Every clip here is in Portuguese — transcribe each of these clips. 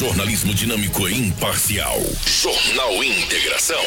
Jornalismo dinâmico e imparcial. Jornal Integração.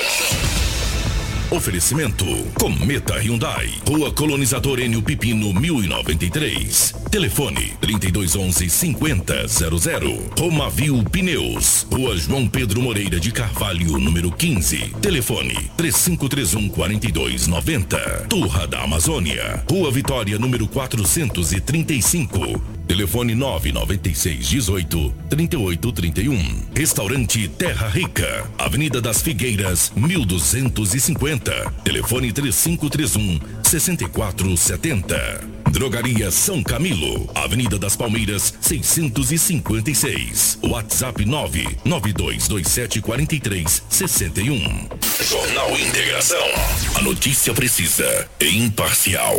Oferecimento: Cometa Hyundai, Rua Colonizador Enio Pipino 1093. Telefone: 3211 5000. Romavil Pneus, Rua João Pedro Moreira de Carvalho, número 15. Telefone: 3531 4290. Turra da Amazônia, Rua Vitória, número 435. Telefone 996 18 38 31. Restaurante Terra Rica, Avenida das Figueiras, 1250. Telefone 3531 6470. Drogaria São Camilo, Avenida das Palmeiras, 656. WhatsApp 99227 43 61. Jornal Integração. A notícia precisa e imparcial.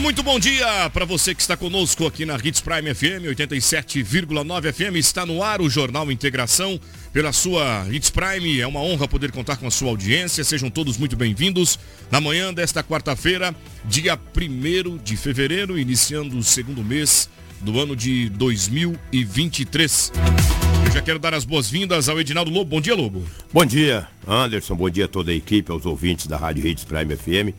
Muito bom dia para você que está conosco aqui na Hits Prime FM 87,9 FM. Está no ar o Jornal Integração pela sua Hits Prime. É uma honra poder contar com a sua audiência. Sejam todos muito bem-vindos. Na manhã desta quarta-feira, dia 1 de fevereiro, iniciando o segundo mês do ano de 2023. Eu já quero dar as boas-vindas ao Edinaldo Lobo. Bom dia, Lobo. Bom dia, Anderson. Bom dia a toda a equipe, aos ouvintes da Rádio Hits Prime FM.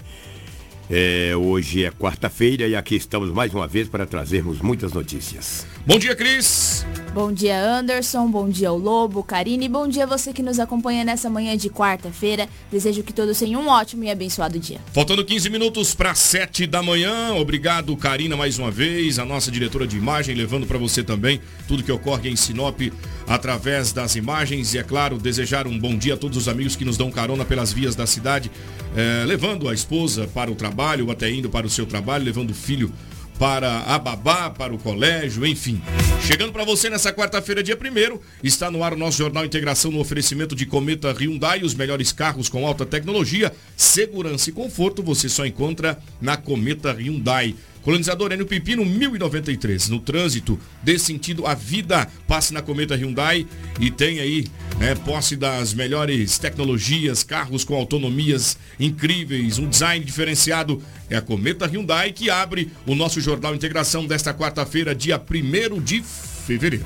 É, hoje é quarta-feira e aqui estamos mais uma vez para trazermos muitas notícias. Bom dia, Cris. Bom dia, Anderson. Bom dia, o Lobo, Karine. Bom dia você que nos acompanha nessa manhã de quarta-feira. Desejo que todos tenham um ótimo e abençoado dia. Faltando 15 minutos para 7 da manhã. Obrigado, Karina, mais uma vez, a nossa diretora de imagem, levando para você também tudo que ocorre em Sinop através das imagens. E, é claro, desejar um bom dia a todos os amigos que nos dão carona pelas vias da cidade, eh, levando a esposa para o trabalho, ou até indo para o seu trabalho, levando o filho para a babá, para o colégio, enfim. Chegando para você nessa quarta-feira, dia 1 está no ar o nosso Jornal Integração no oferecimento de Cometa Hyundai, os melhores carros com alta tecnologia, segurança e conforto, você só encontra na Cometa Hyundai. Colonizador Enio Pipino 1093. No trânsito, dê sentido à vida. Passe na Cometa Hyundai e tem aí né, posse das melhores tecnologias, carros com autonomias incríveis, um design diferenciado. É a Cometa Hyundai que abre o nosso Jornal Integração desta quarta-feira, dia 1 de fevereiro.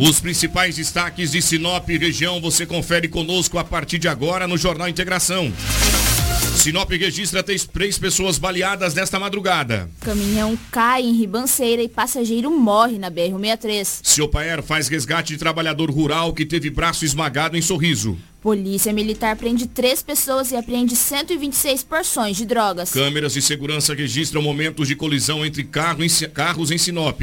Os principais destaques de Sinop região você confere conosco a partir de agora no Jornal Integração. Sinop registra três pessoas baleadas nesta madrugada. Caminhão cai em ribanceira e passageiro morre na BR-163. Seu Paer faz resgate de trabalhador rural que teve braço esmagado em Sorriso. Polícia Militar prende três pessoas e apreende 126 porções de drogas. Câmeras de segurança registram momentos de colisão entre carro em, carros em Sinop.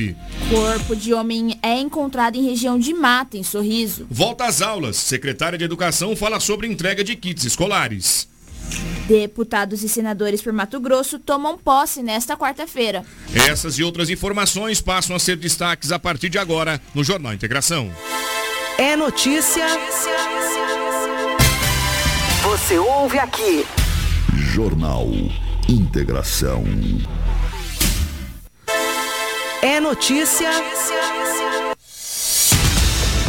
Corpo de homem é encontrado em região de mata, em Sorriso. Volta às aulas. Secretária de Educação fala sobre entrega de kits escolares. Deputados e senadores por Mato Grosso tomam posse nesta quarta-feira. Essas e outras informações passam a ser destaques a partir de agora no Jornal Integração. É notícia. Você ouve aqui. Jornal Integração. É notícia.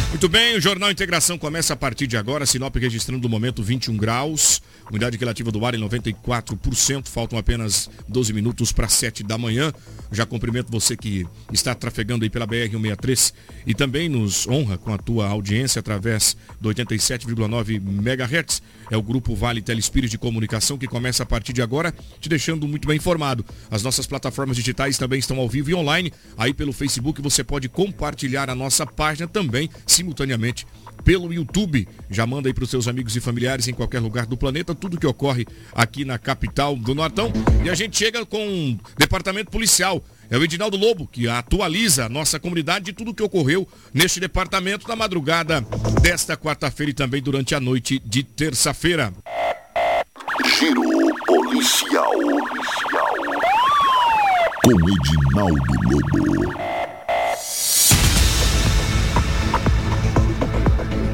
Muito bem, o Jornal Integração começa a partir de agora. Sinop registrando no momento 21 graus. Umidade relativa do ar em 94%. Faltam apenas 12 minutos para 7 da manhã. Já cumprimento você que está trafegando aí pela BR-163 e também nos honra com a tua audiência através do 87,9 MHz. É o grupo Vale Telespires de Comunicação que começa a partir de agora, te deixando muito bem informado. As nossas plataformas digitais também estão ao vivo e online. Aí pelo Facebook você pode compartilhar a nossa página também simultaneamente pelo YouTube. Já manda aí para os seus amigos e familiares em qualquer lugar do planeta tudo que ocorre aqui na capital do Nortão. E a gente chega com o departamento policial. É o Edinaldo Lobo que atualiza a nossa comunidade de tudo que ocorreu neste departamento na madrugada desta quarta-feira e também durante a noite de terça-feira. Giro policial. policial. com Edinaldo Lobo.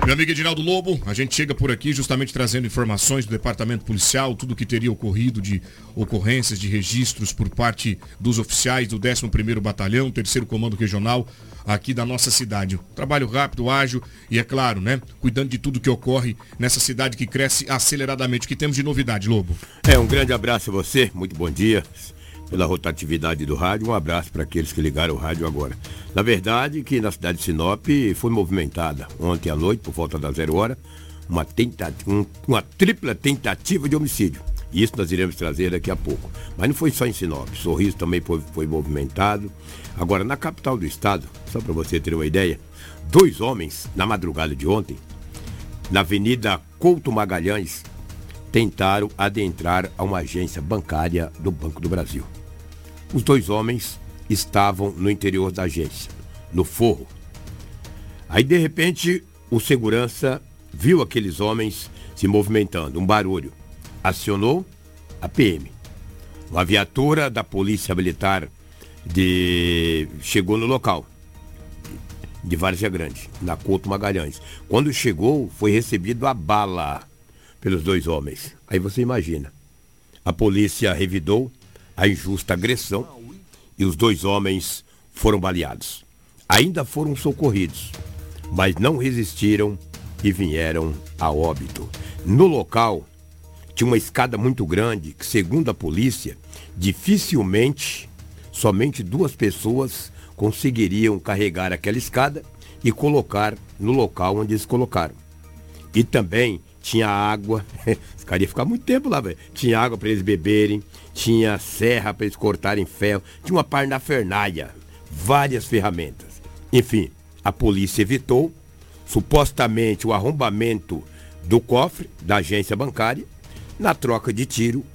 Meu amigo Edinaldo Lobo, a gente chega por aqui justamente trazendo informações do departamento policial, tudo que teria ocorrido de ocorrências, de registros por parte dos oficiais do 11º Batalhão, terceiro Comando Regional aqui da nossa cidade. Trabalho rápido, ágil e, é claro, né, cuidando de tudo que ocorre nessa cidade que cresce aceleradamente. O que temos de novidade, Lobo? É, um grande abraço a você, muito bom dia pela rotatividade do rádio. Um abraço para aqueles que ligaram o rádio agora. Na verdade, que na cidade de Sinop foi movimentada ontem à noite, por volta da zero hora, uma, tentativa, uma tripla tentativa de homicídio. Isso nós iremos trazer daqui a pouco. Mas não foi só em Sinop. Sorriso também foi, foi movimentado. Agora, na capital do estado, só para você ter uma ideia, dois homens, na madrugada de ontem, na Avenida Couto Magalhães, tentaram adentrar a uma agência bancária do Banco do Brasil. Os dois homens estavam no interior da agência, no forro. Aí, de repente, o segurança viu aqueles homens se movimentando, um barulho. Acionou a PM. Uma viatura da Polícia Militar de... chegou no local, de Várzea Grande, na Couto Magalhães. Quando chegou, foi recebido a bala pelos dois homens. Aí você imagina. A polícia revidou a injusta agressão e os dois homens foram baleados. Ainda foram socorridos, mas não resistiram e vieram a óbito. No local, tinha uma escada muito grande que, segundo a polícia, dificilmente somente duas pessoas conseguiriam carregar aquela escada e colocar no local onde eles colocaram. E também tinha água, os caras iam ficar muito tempo lá. Tinha água para eles beberem, tinha serra para eles cortarem ferro, tinha uma parnafernália, várias ferramentas. Enfim, a polícia evitou supostamente o arrombamento do cofre da agência bancária. Na troca de tiro,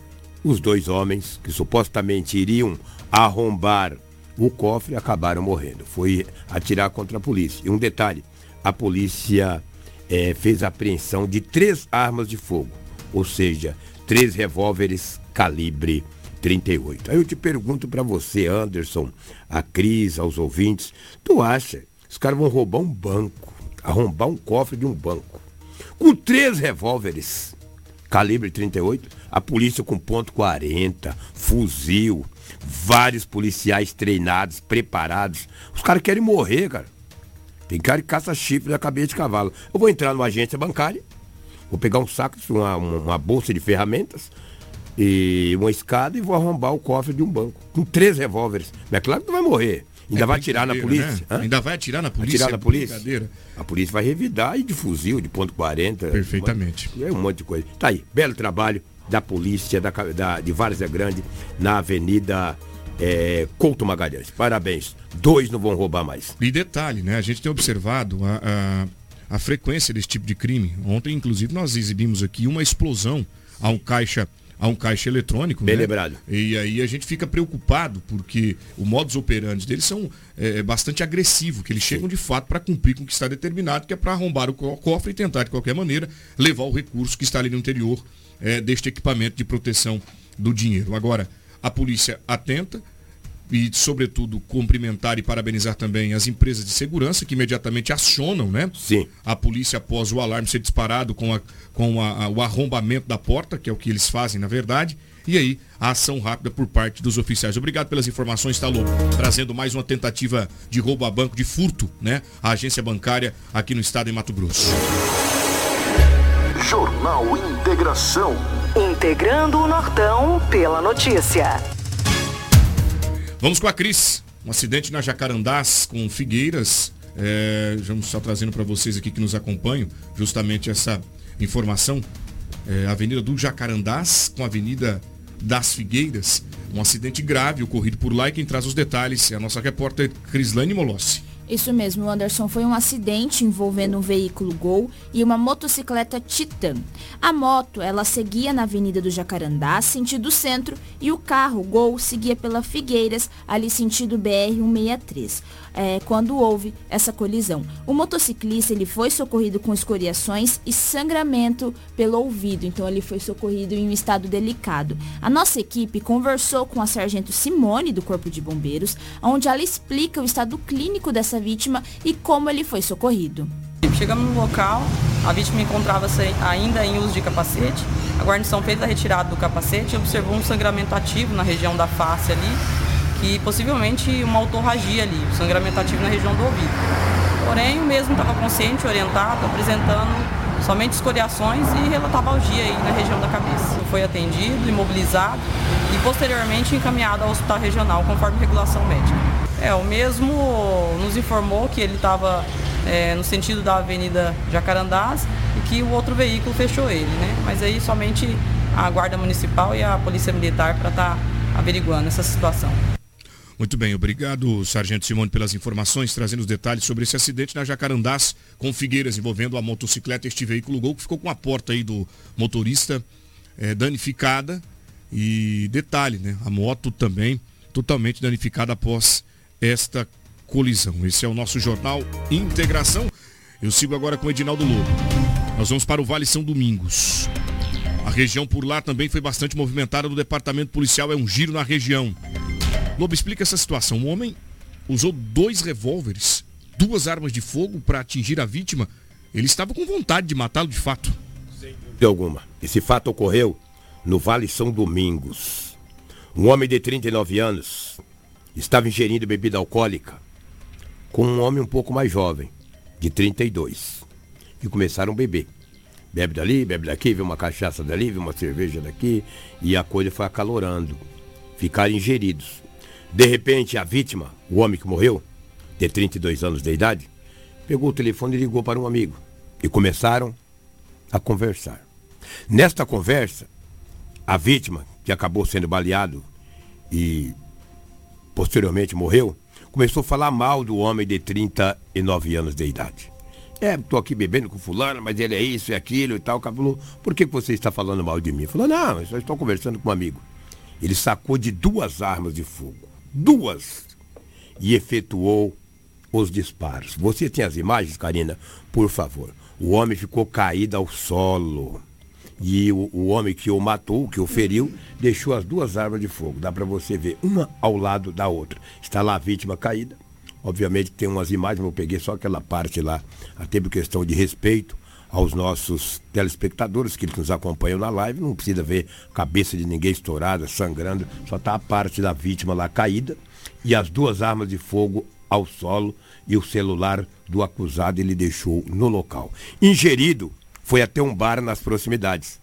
os dois homens que supostamente iriam arrombar o cofre acabaram morrendo. Foi atirar contra a polícia. E um detalhe: a polícia é, fez a apreensão de três armas de fogo, ou seja, três revólveres calibre 38. Aí eu te pergunto para você, Anderson, a Cris, aos ouvintes, tu acha os caras vão roubar um banco, arrombar um cofre de um banco, com três revólveres calibre 38, a polícia com ponto 40, fuzil, vários policiais treinados, preparados. Os caras querem morrer, cara. Tem cara que caça chifre da cabeça de cavalo. Eu vou entrar numa agência bancária, vou pegar um saco, uma, uma bolsa de ferramentas e uma escada e vou arrombar o cofre de um banco. Com três revólveres. Mas é claro que não vai morrer. Ainda é vai atirar na polícia. Né? Ainda vai atirar na polícia. Atirar na polícia. A polícia vai revidar e de fuzil, de ponto 40. Perfeitamente. É um monte de coisa. Tá aí, belo trabalho da polícia da, da, de Várzea Grande na Avenida é, Couto Magalhães. Parabéns. Dois não vão roubar mais. E detalhe, né? A gente tem observado a, a, a frequência desse tipo de crime. Ontem, inclusive, nós exibimos aqui uma explosão a um caixa a um caixa eletrônico. Bem né? lembrado. E aí a gente fica preocupado, porque o modus operandi deles são é, bastante agressivo, que eles chegam de fato para cumprir com o que está determinado, que é para arrombar o cofre e tentar, de qualquer maneira, levar o recurso que está ali no interior é, deste equipamento de proteção do dinheiro. Agora, a polícia atenta, e, sobretudo, cumprimentar e parabenizar também as empresas de segurança que imediatamente acionam né? Sim. a polícia após o alarme ser disparado com, a, com a, a, o arrombamento da porta, que é o que eles fazem na verdade. E aí, a ação rápida por parte dos oficiais. Obrigado pelas informações, Talô. Trazendo mais uma tentativa de roubo a banco, de furto, né? A agência bancária aqui no estado de Mato Grosso. Jornal Integração. Integrando o Nortão pela notícia. Vamos com a Cris. Um acidente na Jacarandás com Figueiras. É, vamos estar trazendo para vocês aqui que nos acompanham justamente essa informação. É, Avenida do Jacarandás com a Avenida das Figueiras. Um acidente grave ocorrido por lá e quem traz os detalhes é a nossa repórter Crislane Molossi. Isso mesmo, Anderson. Foi um acidente envolvendo um veículo Gol e uma motocicleta Titan. A moto, ela seguia na Avenida do Jacarandá, sentido centro, e o carro Gol seguia pela Figueiras, ali sentido BR-163. É, quando houve essa colisão. O motociclista ele foi socorrido com escoriações e sangramento pelo ouvido, então ele foi socorrido em um estado delicado. A nossa equipe conversou com a sargento Simone do Corpo de Bombeiros, onde ela explica o estado clínico dessa vítima e como ele foi socorrido. Chegamos no local, a vítima encontrava-se ainda em uso de capacete. A guarnição fez a retirada do capacete e observou um sangramento ativo na região da face ali, que possivelmente uma autorragia ali, um sangramento ativo na região do ouvido. Porém, o mesmo estava consciente, orientado, apresentando somente escoriações e relatabalgia aí na região da cabeça. Foi atendido, imobilizado e posteriormente encaminhado ao hospital regional conforme regulação médica. É, o mesmo nos informou que ele estava é, no sentido da Avenida Jacarandás e que o outro veículo fechou ele, né? Mas aí somente a Guarda Municipal e a Polícia Militar para estar tá averiguando essa situação. Muito bem, obrigado, Sargento Simone, pelas informações, trazendo os detalhes sobre esse acidente na Jacarandás, com Figueiras, envolvendo a motocicleta, este veículo Gol, que ficou com a porta aí do motorista é, danificada. E detalhe, né? A moto também totalmente danificada após esta colisão. Esse é o nosso jornal Integração. Eu sigo agora com Edinaldo Lobo. Nós vamos para o Vale São Domingos. A região por lá também foi bastante movimentada do departamento policial, é um giro na região. Lobo, explica essa situação. Um homem usou dois revólveres, duas armas de fogo para atingir a vítima. Ele estava com vontade de matá-lo de fato. De alguma. Esse fato ocorreu no Vale São Domingos. Um homem de 39 anos estava ingerindo bebida alcoólica com um homem um pouco mais jovem, de 32. E começaram a beber. Bebe dali, bebe daqui, vê uma cachaça dali, vê uma cerveja daqui, e a coisa foi acalorando. Ficaram ingeridos. De repente, a vítima, o homem que morreu, de 32 anos de idade, pegou o telefone e ligou para um amigo. E começaram a conversar. Nesta conversa, a vítima, que acabou sendo baleado e posteriormente morreu, começou a falar mal do homem de 39 anos de idade. É, tô aqui bebendo com fulano, mas ele é isso e aquilo e tal. Falou, por que você está falando mal de mim? Falou, não, eu só estou conversando com um amigo. Ele sacou de duas armas de fogo. Duas! E efetuou os disparos. Você tem as imagens, Karina? Por favor. O homem ficou caído ao solo. E o, o, homem que o matou, que o feriu, deixou as duas armas de fogo. Dá para você ver, uma ao lado da outra. Está lá a vítima caída. Obviamente tem umas imagens, eu peguei só aquela parte lá, até por questão de respeito aos nossos telespectadores que nos acompanham na live. Não precisa ver cabeça de ninguém estourada, sangrando. Só está a parte da vítima lá caída e as duas armas de fogo ao solo e o celular do acusado ele deixou no local. Ingerido foi até um bar nas proximidades.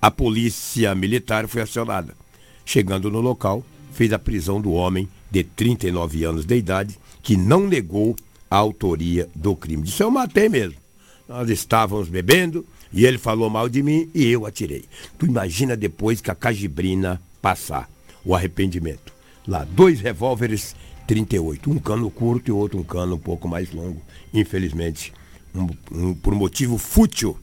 A polícia militar foi acionada. Chegando no local, fez a prisão do homem de 39 anos de idade, que não negou a autoria do crime. Disse, eu matei mesmo. Nós estávamos bebendo e ele falou mal de mim e eu atirei. Tu imagina depois que a cajibrina passar, o arrependimento. Lá, dois revólveres 38, um cano curto e outro um cano um pouco mais longo. Infelizmente, um, um, por motivo fútil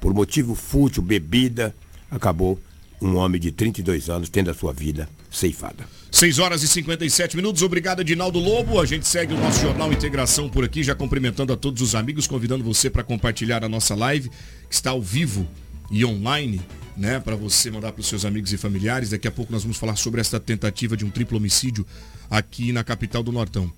por motivo fútil, bebida, acabou um homem de 32 anos tendo a sua vida ceifada. 6 horas e 57 minutos. Obrigado, Edinaldo Lobo. A gente segue o nosso Jornal Integração por aqui, já cumprimentando a todos os amigos, convidando você para compartilhar a nossa live, que está ao vivo e online, né, para você mandar para os seus amigos e familiares. Daqui a pouco nós vamos falar sobre esta tentativa de um triplo homicídio aqui na capital do Nortão.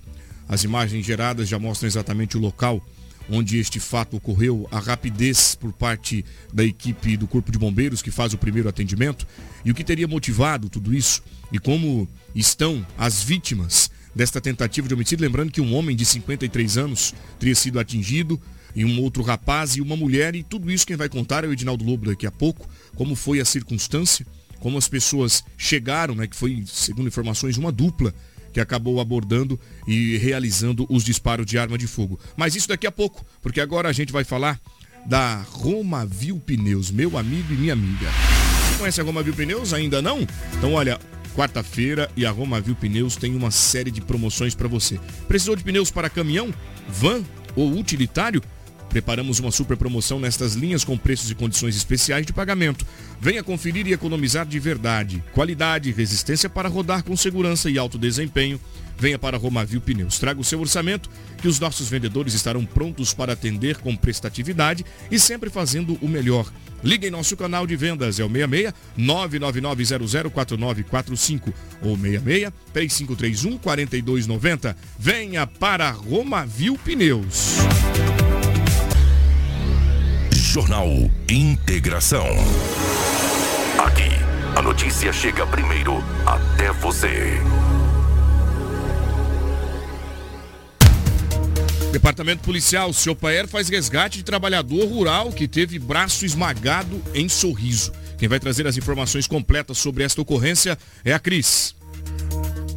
As imagens geradas já mostram exatamente o local onde este fato ocorreu, a rapidez por parte da equipe do Corpo de Bombeiros que faz o primeiro atendimento e o que teria motivado tudo isso e como estão as vítimas desta tentativa de homicídio. Lembrando que um homem de 53 anos teria sido atingido e um outro rapaz e uma mulher e tudo isso quem vai contar é o Edinaldo Lobo daqui a pouco, como foi a circunstância, como as pessoas chegaram, né, que foi, segundo informações, uma dupla que acabou abordando e realizando os disparos de arma de fogo. Mas isso daqui a pouco, porque agora a gente vai falar da Romavil Pneus, meu amigo e minha amiga. Conhece a Romavil Pneus? Ainda não? Então olha, quarta-feira e a Romavil Pneus tem uma série de promoções para você. Precisou de pneus para caminhão, van ou utilitário? Preparamos uma super promoção nestas linhas com preços e condições especiais de pagamento. Venha conferir e economizar de verdade. Qualidade resistência para rodar com segurança e alto desempenho. Venha para Romavil Pneus. Traga o seu orçamento que os nossos vendedores estarão prontos para atender com prestatividade e sempre fazendo o melhor. Ligue em nosso canal de vendas, é o 66 999004945 ou 66 3531 4290. Venha para Romavil Pneus. Jornal Integração. Aqui, a notícia chega primeiro até você. Departamento Policial, seu Paer faz resgate de trabalhador rural que teve braço esmagado em sorriso. Quem vai trazer as informações completas sobre esta ocorrência é a Cris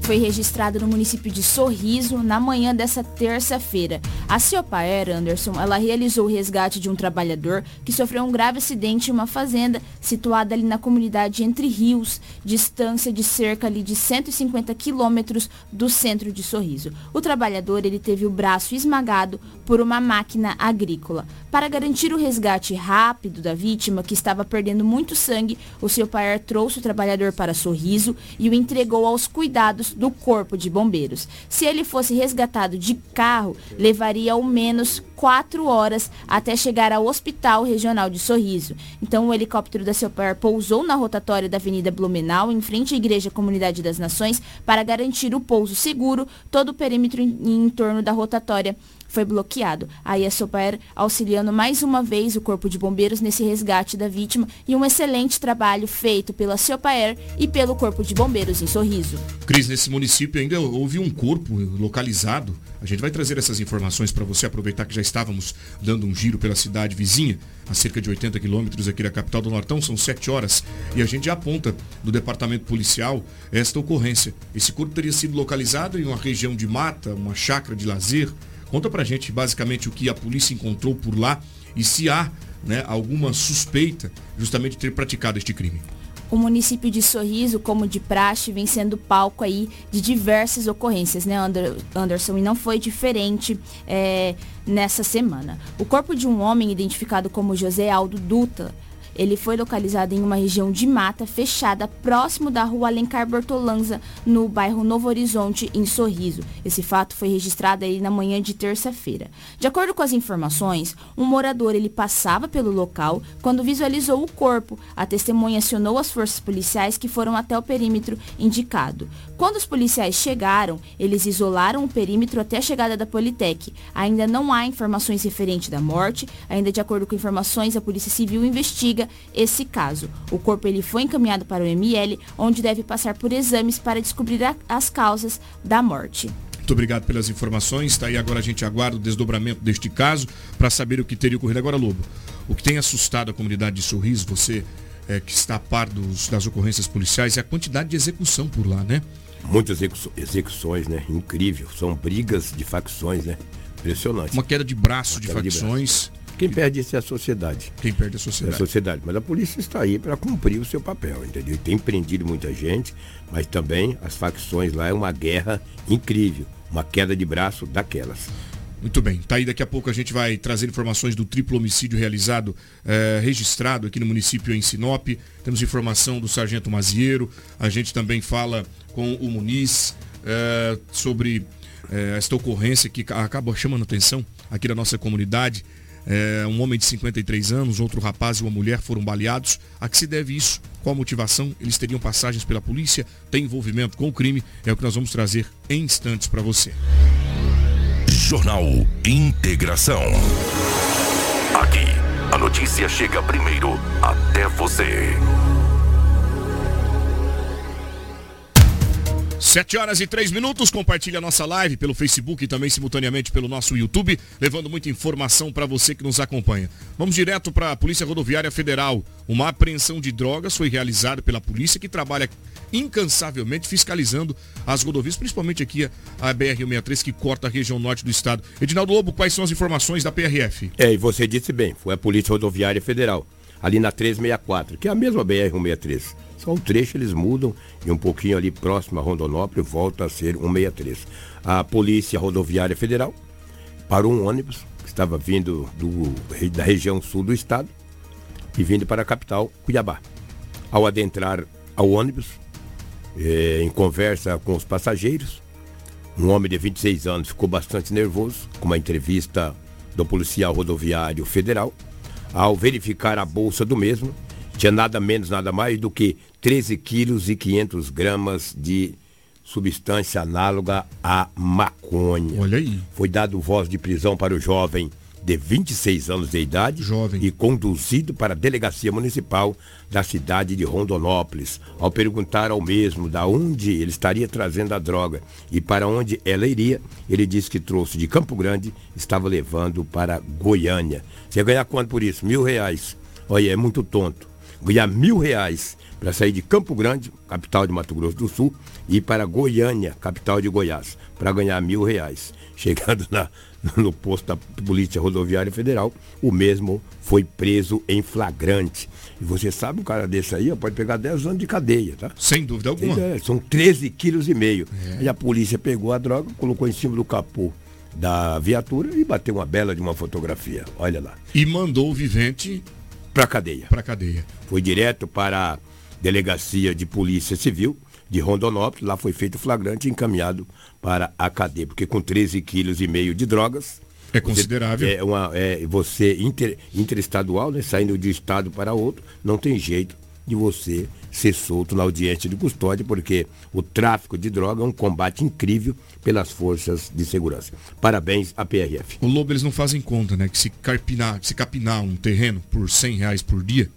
foi registrado no município de Sorriso na manhã dessa terça-feira. A Ciopaer Anderson, ela realizou o resgate de um trabalhador que sofreu um grave acidente em uma fazenda situada ali na comunidade Entre Rios, distância de cerca ali de 150 quilômetros do centro de Sorriso. O trabalhador ele teve o braço esmagado por uma máquina agrícola. Para garantir o resgate rápido da vítima, que estava perdendo muito sangue, o Ciopaer trouxe o trabalhador para Sorriso e o entregou aos cuidados do Corpo de Bombeiros. Se ele fosse resgatado de carro, levaria ao menos quatro horas até chegar ao Hospital Regional de Sorriso. Então, o helicóptero da Celpar pousou na rotatória da Avenida Blumenau, em frente à Igreja Comunidade das Nações, para garantir o pouso seguro, todo o perímetro em, em torno da rotatória foi bloqueado. Aí a Sopaer auxiliando mais uma vez o Corpo de Bombeiros nesse resgate da vítima e um excelente trabalho feito pela Sopaer e pelo Corpo de Bombeiros em Sorriso. Cris, nesse município ainda houve um corpo localizado. A gente vai trazer essas informações para você aproveitar que já estávamos dando um giro pela cidade vizinha, a cerca de 80 quilômetros aqui da capital do Nortão, são 7 horas, e a gente aponta do departamento policial esta ocorrência. Esse corpo teria sido localizado em uma região de mata, uma chácara de lazer, Conta pra gente basicamente o que a polícia encontrou por lá e se há né, alguma suspeita justamente de ter praticado este crime. O município de Sorriso, como de praxe, vem sendo palco aí de diversas ocorrências, né, Anderson? E não foi diferente é, nessa semana. O corpo de um homem identificado como José Aldo Duta ele foi localizado em uma região de mata fechada próximo da rua Alencar Bortolanza, no bairro Novo Horizonte, em Sorriso. Esse fato foi registrado aí na manhã de terça-feira. De acordo com as informações, um morador ele passava pelo local quando visualizou o corpo. A testemunha acionou as forças policiais que foram até o perímetro indicado. Quando os policiais chegaram, eles isolaram o perímetro até a chegada da Politec. Ainda não há informações referentes da morte. Ainda de acordo com informações, a Polícia Civil investiga esse caso. O corpo ele foi encaminhado para o ML, onde deve passar por exames para descobrir a, as causas da morte. Muito obrigado pelas informações. Está aí agora a gente aguarda o desdobramento deste caso para saber o que teria ocorrido. Agora, Lobo, o que tem assustado a comunidade de Sorriso, você é, que está a par dos, das ocorrências policiais, é a quantidade de execução por lá, né? Muitas execuções, né? Incrível. São brigas de facções, né? Impressionante. Uma queda de braço Uma de facções. De braço quem perde isso é a sociedade. Quem perde é a sociedade. É a sociedade. Mas a polícia está aí para cumprir o seu papel, entendeu? Tem prendido muita gente, mas também as facções lá é uma guerra incrível. Uma queda de braço daquelas. Muito bem. Tá aí daqui a pouco a gente vai trazer informações do triplo homicídio realizado, eh, registrado aqui no município em Sinop. Temos informação do Sargento Mazieiro. A gente também fala com o Muniz eh, sobre eh, esta ocorrência que acaba chamando atenção aqui da nossa comunidade. É, um homem de 53 anos, outro rapaz e uma mulher foram baleados. A que se deve isso? Qual a motivação? Eles teriam passagens pela polícia? Tem envolvimento com o crime? É o que nós vamos trazer em instantes para você. Jornal Integração. Aqui, a notícia chega primeiro até você. 7 horas e 3 minutos, compartilhe a nossa live pelo Facebook e também simultaneamente pelo nosso YouTube, levando muita informação para você que nos acompanha. Vamos direto para a Polícia Rodoviária Federal. Uma apreensão de drogas foi realizada pela polícia que trabalha incansavelmente fiscalizando as rodovias, principalmente aqui a BR-163 que corta a região norte do estado. Edinaldo Lobo, quais são as informações da PRF? É, e você disse bem, foi a Polícia Rodoviária Federal. ali na 364, que é a mesma BR-163. Só um trecho eles mudam e um pouquinho ali próximo a Rondonópolis volta a ser 163. A Polícia Rodoviária Federal parou um ônibus que estava vindo do, da região sul do estado e vindo para a capital, Cuiabá. Ao adentrar ao ônibus, eh, em conversa com os passageiros, um homem de 26 anos ficou bastante nervoso com uma entrevista do policial rodoviário federal. Ao verificar a bolsa do mesmo, tinha nada menos, nada mais do que 13 quilos e 500 gramas de substância análoga à maconha. Olha aí. Foi dado voz de prisão para o jovem de 26 anos de idade Jovem. e conduzido para a delegacia municipal da cidade de Rondonópolis. Ao perguntar ao mesmo da onde ele estaria trazendo a droga e para onde ela iria, ele disse que trouxe de Campo Grande, estava levando para Goiânia. Você ia ganhar quanto por isso? Mil reais. Olha, é muito tonto. Ganhar mil reais para sair de Campo Grande, capital de Mato Grosso do Sul, e ir para Goiânia, capital de Goiás, para ganhar mil reais. Chegando na, no posto da Polícia Rodoviária Federal, o mesmo foi preso em flagrante. E você sabe, um cara desse aí ó, pode pegar 10 anos de cadeia, tá? Sem dúvida alguma. É, são 13 quilos e meio. Aí a polícia pegou a droga, colocou em cima do capô da viatura e bateu uma bela de uma fotografia. Olha lá. E mandou o vivente Pra cadeia. para cadeia. Foi direto para a Delegacia de Polícia Civil de Rondonópolis. Lá foi feito flagrante e encaminhado para a cadeia. Porque com 13 quilos e meio de drogas. É considerável. É uma, é, você inter, interestadual, né, saindo de um estado para outro, não tem jeito de você ser solto na audiência de custódia, porque o tráfico de droga é um combate incrível pelas forças de segurança. Parabéns à PRF. O Lobo eles não fazem conta, né? Que se carpinar, se capinar um terreno por 100 reais por dia,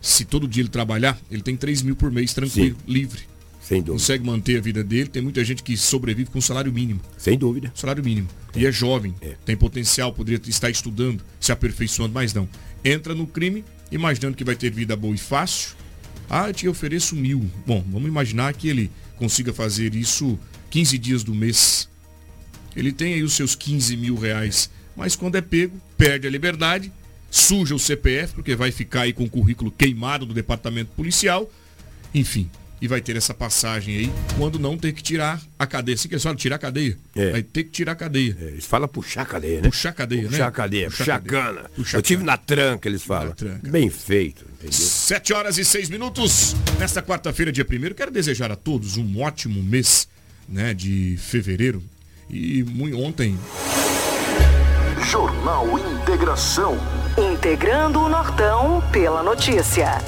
se todo dia ele trabalhar, ele tem 3 mil por mês tranquilo, livre. Sem dúvida. Consegue manter a vida dele. Tem muita gente que sobrevive com salário mínimo. Sem dúvida. Salário mínimo. E é jovem, É. tem potencial, poderia estar estudando, se aperfeiçoando, mas não. Entra no crime, imaginando que vai ter vida boa e fácil. Ah, eu te ofereço mil. Bom, vamos imaginar que ele consiga fazer isso 15 dias do mês. Ele tem aí os seus 15 mil reais. Mas quando é pego, perde a liberdade, suja o CPF, porque vai ficar aí com o currículo queimado do departamento policial. Enfim, e vai ter essa passagem aí, quando não ter que tirar a cadeia. Se que eles falam, tirar a cadeia. É. Vai ter que tirar a cadeia. É, Eles falam puxar a cadeia, né? Puxar a cadeia, né? Puxar a cadeia, Puxar puxar, a cana. Puxar Eu tive cana. na tranca, eles falam. tranca. Bem feito, entendeu? 7 horas e 6 minutos. Nesta quarta-feira, dia 1 quero desejar a todos um ótimo mês né, de fevereiro. E muito, ontem, Jornal Integração. Integrando o Nortão pela notícia.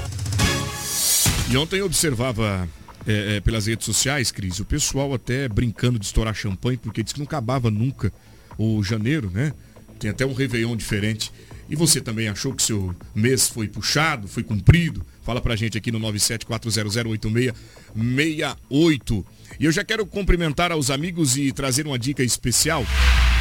E ontem eu observava é, é, pelas redes sociais, Cris, o pessoal até brincando de estourar champanhe, porque diz que não acabava nunca o janeiro, né? Tem até um Réveillon diferente. E você também achou que seu mês foi puxado, foi cumprido? Fala pra gente aqui no 974008668. E eu já quero cumprimentar aos amigos e trazer uma dica especial,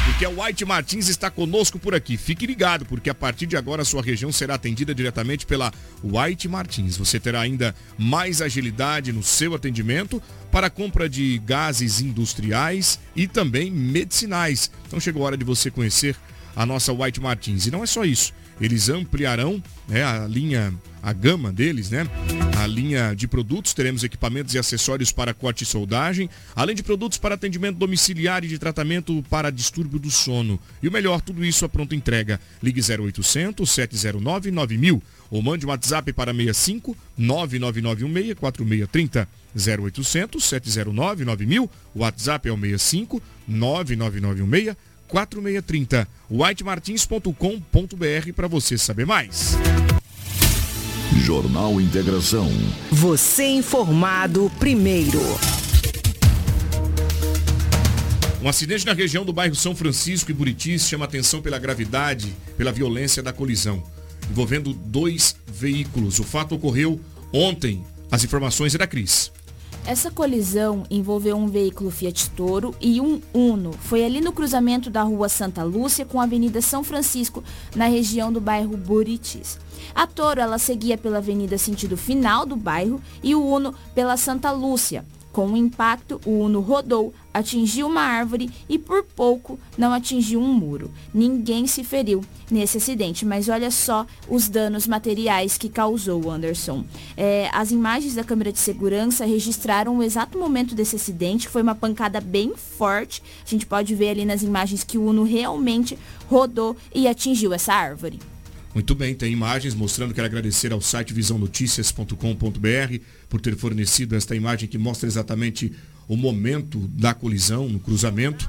porque a White Martins está conosco por aqui. Fique ligado, porque a partir de agora a sua região será atendida diretamente pela White Martins. Você terá ainda mais agilidade no seu atendimento para a compra de gases industriais e também medicinais. Então chegou a hora de você conhecer a nossa White Martins. E não é só isso. Eles ampliarão né, a linha, a gama deles, né? A linha de produtos, teremos equipamentos e acessórios para corte e soldagem, além de produtos para atendimento domiciliar e de tratamento para distúrbio do sono. E o melhor, tudo isso a pronta entrega. Ligue 0800 709 9000 ou mande um WhatsApp para 65 99916 4630 0800 709 9000. O WhatsApp é o 65 99916 4630. whitemartins.com.br para você saber mais. Jornal Integração. Você informado primeiro. Um acidente na região do bairro São Francisco e Buritis chama atenção pela gravidade, pela violência da colisão, envolvendo dois veículos. O fato ocorreu ontem. As informações é da Cris. Essa colisão envolveu um veículo Fiat Toro e um Uno. Foi ali no cruzamento da rua Santa Lúcia com a Avenida São Francisco, na região do bairro Buritis. A Toro ela seguia pela avenida sentido final do bairro e o Uno pela Santa Lúcia. Com o impacto, o Uno rodou, atingiu uma árvore e por pouco não atingiu um muro. Ninguém se feriu nesse acidente, mas olha só os danos materiais que causou Anderson. É, as imagens da câmera de segurança registraram o exato momento desse acidente, foi uma pancada bem forte. A gente pode ver ali nas imagens que o Uno realmente rodou e atingiu essa árvore. Muito bem, tem imagens mostrando, quero agradecer ao site visãonoticias.com.br por ter fornecido esta imagem que mostra exatamente o momento da colisão, no cruzamento.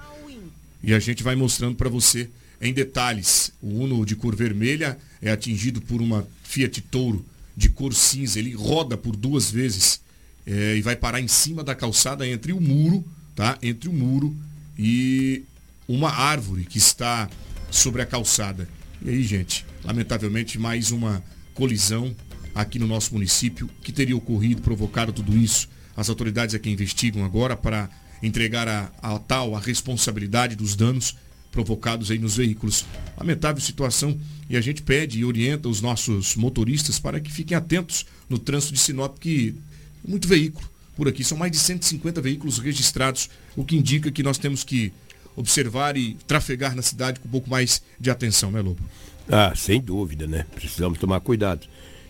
E a gente vai mostrando para você em detalhes. O Uno de cor vermelha é atingido por uma Fiat Touro de cor cinza. Ele roda por duas vezes é, e vai parar em cima da calçada entre o muro, tá? Entre o muro e uma árvore que está sobre a calçada. E aí, gente, lamentavelmente mais uma colisão aqui no nosso município que teria ocorrido, provocado tudo isso. As autoridades é que investigam agora para entregar a, a tal a responsabilidade dos danos provocados aí nos veículos. Lamentável situação e a gente pede e orienta os nossos motoristas para que fiquem atentos no trânsito de Sinop, que muito veículo por aqui, são mais de 150 veículos registrados, o que indica que nós temos que observar e trafegar na cidade com um pouco mais de atenção, né, Lobo? Ah, sem dúvida, né? Precisamos tomar cuidado.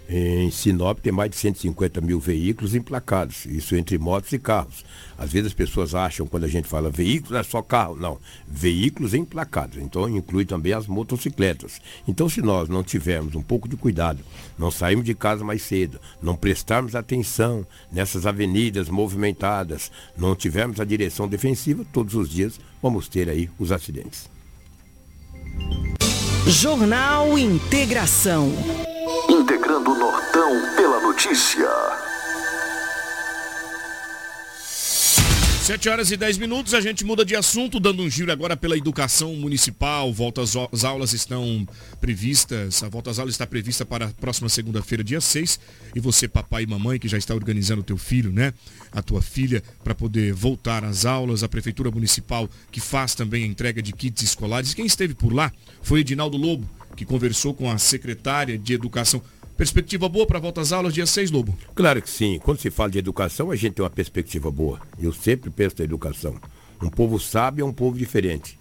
Em Sinop tem mais de 150 mil veículos emplacados, isso entre motos e carros. Às vezes as pessoas acham, quando a gente fala veículos, é só carro. Não, veículos emplacados. Então inclui também as motocicletas. Então se nós não tivermos um pouco de cuidado, não sairmos de casa mais cedo, não prestarmos atenção nessas avenidas movimentadas, não tivermos a direção defensiva, todos os dias vamos ter aí os acidentes. Jornal Integração. Integrando o Nortão pela notícia. 7 horas e 10 minutos, a gente muda de assunto, dando um giro agora pela educação municipal. Volta às aulas estão previstas, a volta às aulas está prevista para a próxima segunda-feira, dia 6. E você, papai e mamãe, que já está organizando o teu filho, né? A tua filha, para poder voltar às aulas. A Prefeitura Municipal, que faz também a entrega de kits escolares. Quem esteve por lá foi Edinaldo Lobo, que conversou com a secretária de Educação. Perspectiva boa para volta às aulas dia 6, Lobo? Claro que sim. Quando se fala de educação, a gente tem uma perspectiva boa. Eu sempre penso na educação. Um povo sábio é um povo diferente.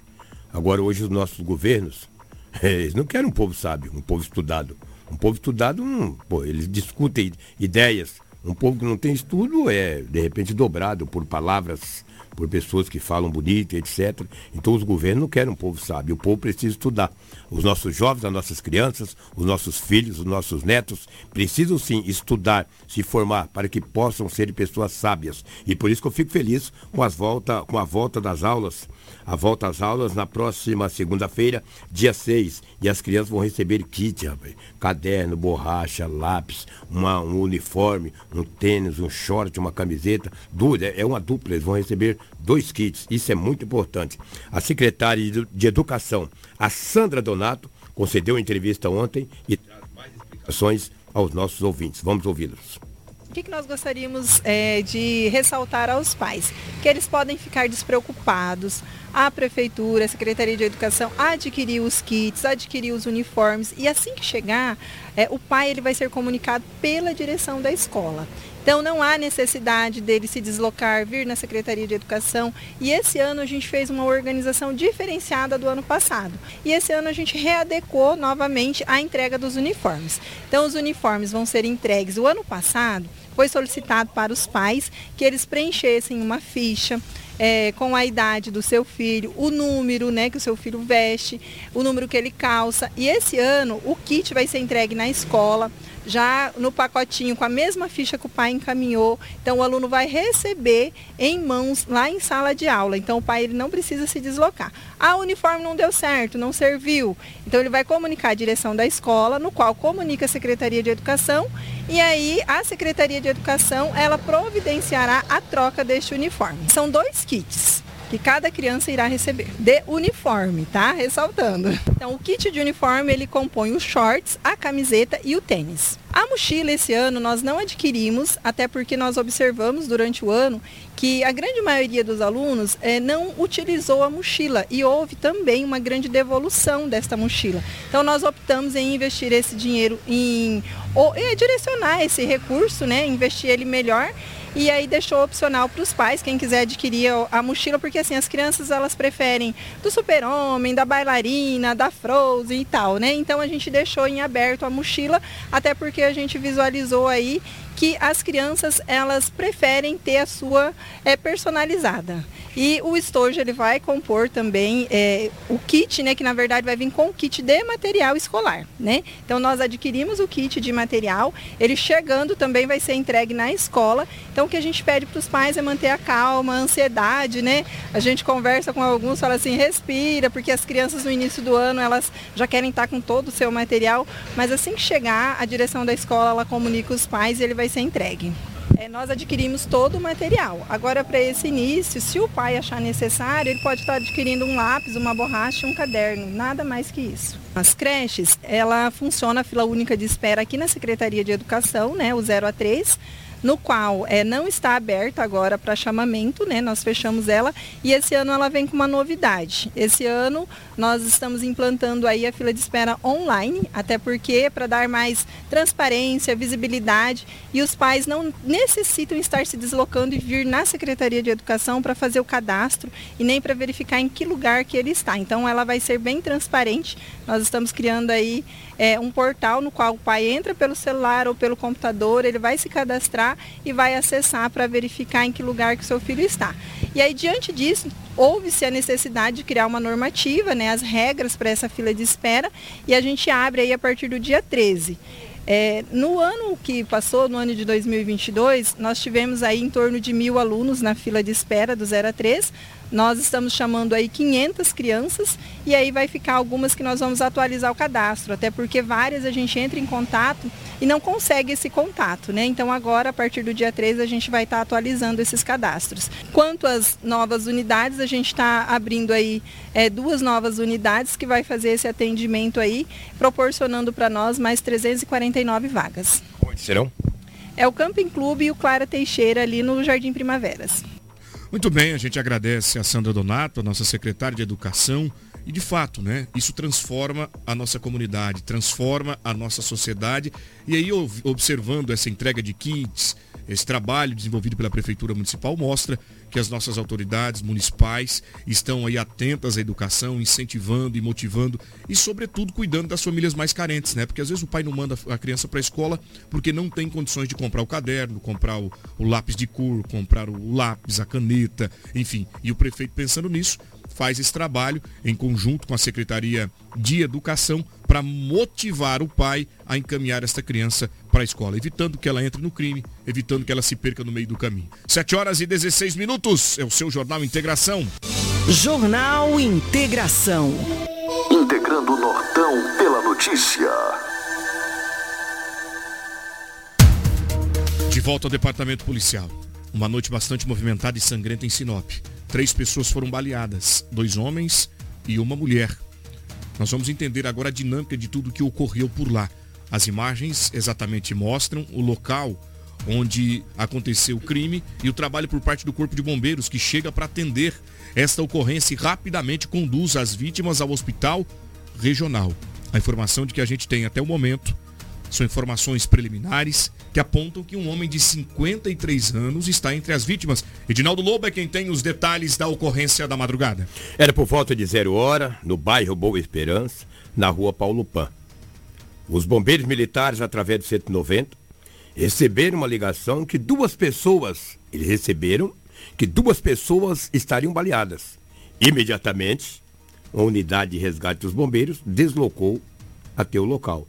Agora, hoje, os nossos governos, eles não querem um povo sábio, um povo estudado. Um povo estudado, um, pô, eles discutem ideias. Um povo que não tem estudo é, de repente, dobrado por palavras por pessoas que falam bonito, etc. Então os governos não querem um povo sábio, o povo precisa estudar. Os nossos jovens, as nossas crianças, os nossos filhos, os nossos netos precisam sim estudar, se formar para que possam ser pessoas sábias. E por isso que eu fico feliz com, as volta, com a volta das aulas a volta às aulas na próxima segunda-feira, dia 6. E as crianças vão receber kit, rapaz. Caderno, borracha, lápis, uma, um uniforme, um tênis, um short, uma camiseta. Dura, é uma dupla, eles vão receber dois kits. Isso é muito importante. A secretária de Educação, a Sandra Donato, concedeu entrevista ontem e traz mais explicações aos nossos ouvintes. Vamos ouvi-los. O que, que nós gostaríamos é, de ressaltar aos pais? Que eles podem ficar despreocupados. A prefeitura, a Secretaria de Educação adquiriu os kits, adquiriu os uniformes e assim que chegar, é, o pai ele vai ser comunicado pela direção da escola. Então não há necessidade dele se deslocar, vir na Secretaria de Educação. E esse ano a gente fez uma organização diferenciada do ano passado. E esse ano a gente readecou novamente a entrega dos uniformes. Então os uniformes vão ser entregues. O ano passado foi solicitado para os pais que eles preenchessem uma ficha é, com a idade do seu filho, o número né, que o seu filho veste, o número que ele calça. E esse ano o kit vai ser entregue na escola já no pacotinho com a mesma ficha que o pai encaminhou. Então o aluno vai receber em mãos lá em sala de aula. Então o pai ele não precisa se deslocar. Ah, o uniforme não deu certo, não serviu. Então ele vai comunicar a direção da escola, no qual comunica a Secretaria de Educação e aí a Secretaria de Educação ela providenciará a troca deste uniforme. São dois kits que cada criança irá receber de uniforme, tá? Ressaltando. Então, o kit de uniforme ele compõe os shorts, a camiseta e o tênis. A mochila esse ano nós não adquirimos, até porque nós observamos durante o ano que a grande maioria dos alunos é, não utilizou a mochila e houve também uma grande devolução desta mochila. Então nós optamos em investir esse dinheiro em ou, é, direcionar esse recurso, né, investir ele melhor e aí deixou opcional para os pais, quem quiser adquirir a mochila, porque assim, as crianças elas preferem do super-homem, da bailarina, da Frozen e tal, né? Então a gente deixou em aberto a mochila, até porque a gente visualizou aí que as crianças elas preferem ter a sua é, personalizada. E o estojo ele vai compor também é, o kit, né, que na verdade vai vir com o kit de material escolar, né? Então nós adquirimos o kit de material, ele chegando também vai ser entregue na escola. Então o que a gente pede para os pais é manter a calma, a ansiedade, né? A gente conversa com alguns, fala assim, respira, porque as crianças no início do ano elas já querem estar com todo o seu material, mas assim que chegar, a direção da escola ela comunica os pais e ele vai ser entregue. É, nós adquirimos todo o material. Agora, para esse início, se o pai achar necessário, ele pode estar adquirindo um lápis, uma borracha, um caderno, nada mais que isso. As creches, ela funciona a fila única de espera aqui na Secretaria de Educação, né, o 0 a 3 no qual é, não está aberta agora para chamamento, né? Nós fechamos ela e esse ano ela vem com uma novidade. Esse ano nós estamos implantando aí a fila de espera online, até porque para dar mais transparência, visibilidade e os pais não necessitam estar se deslocando e vir na Secretaria de Educação para fazer o cadastro e nem para verificar em que lugar que ele está. Então ela vai ser bem transparente. Nós estamos criando aí é, um portal no qual o pai entra pelo celular ou pelo computador, ele vai se cadastrar e vai acessar para verificar em que lugar que seu filho está. E aí, diante disso, houve-se a necessidade de criar uma normativa, né, as regras para essa fila de espera, e a gente abre aí a partir do dia 13. É, no ano que passou, no ano de 2022, nós tivemos aí em torno de mil alunos na fila de espera do 0 a 3. Nós estamos chamando aí 500 crianças e aí vai ficar algumas que nós vamos atualizar o cadastro, até porque várias a gente entra em contato e não consegue esse contato, né? Então agora, a partir do dia 3, a gente vai estar atualizando esses cadastros. Quanto às novas unidades, a gente está abrindo aí é, duas novas unidades que vai fazer esse atendimento aí, proporcionando para nós mais 349 vagas. Onde serão? É o Camping Clube e o Clara Teixeira ali no Jardim Primaveras. Muito bem, a gente agradece a Sandra Donato, a nossa secretária de Educação. E de fato, né, isso transforma a nossa comunidade, transforma a nossa sociedade. E aí, observando essa entrega de kits, esse trabalho desenvolvido pela Prefeitura Municipal mostra que as nossas autoridades municipais estão aí atentas à educação, incentivando e motivando e, sobretudo, cuidando das famílias mais carentes, né? Porque às vezes o pai não manda a criança para a escola porque não tem condições de comprar o caderno, comprar o, o lápis de cor, comprar o lápis, a caneta, enfim. E o prefeito pensando nisso, faz esse trabalho em conjunto com a Secretaria de Educação para motivar o pai a encaminhar esta criança para a escola, evitando que ela entre no crime, evitando que ela se perca no meio do caminho. 7 horas e 16 minutos é o seu Jornal Integração. Jornal Integração. Integrando o Nortão pela notícia. De volta ao departamento policial. Uma noite bastante movimentada e sangrenta em Sinop. Três pessoas foram baleadas, dois homens e uma mulher. Nós vamos entender agora a dinâmica de tudo que ocorreu por lá. As imagens exatamente mostram o local onde aconteceu o crime e o trabalho por parte do Corpo de Bombeiros que chega para atender esta ocorrência e rapidamente conduz as vítimas ao hospital regional. A informação de que a gente tem até o momento são informações preliminares que apontam que um homem de 53 anos está entre as vítimas. Edinaldo Lobo é quem tem os detalhes da ocorrência da madrugada. Era por volta de zero hora, no bairro Boa Esperança, na rua Paulo Pan. Os bombeiros militares, através do 190, receberam uma ligação que duas pessoas, eles receberam que duas pessoas estariam baleadas. Imediatamente, uma unidade de resgate dos bombeiros deslocou até o local.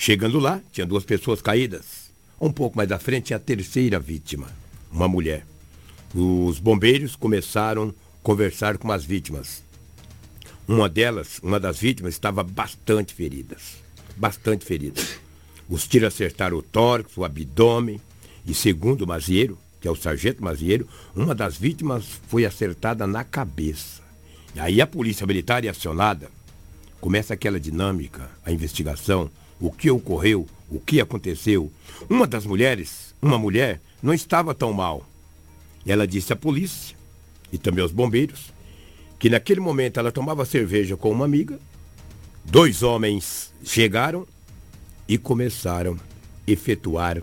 Chegando lá, tinha duas pessoas caídas. Um pouco mais à frente, a terceira vítima, uma mulher. Os bombeiros começaram a conversar com as vítimas. Uma delas, uma das vítimas, estava bastante feridas. Bastante feridas. Os tiros acertaram o tórax, o abdômen. E segundo o Mazieiro, que é o sargento Mazieiro, uma das vítimas foi acertada na cabeça. E aí a polícia militar é acionada. Começa aquela dinâmica, a investigação o que ocorreu, o que aconteceu. Uma das mulheres, uma mulher, não estava tão mal. Ela disse à polícia e também aos bombeiros que naquele momento ela tomava cerveja com uma amiga. Dois homens chegaram e começaram a efetuar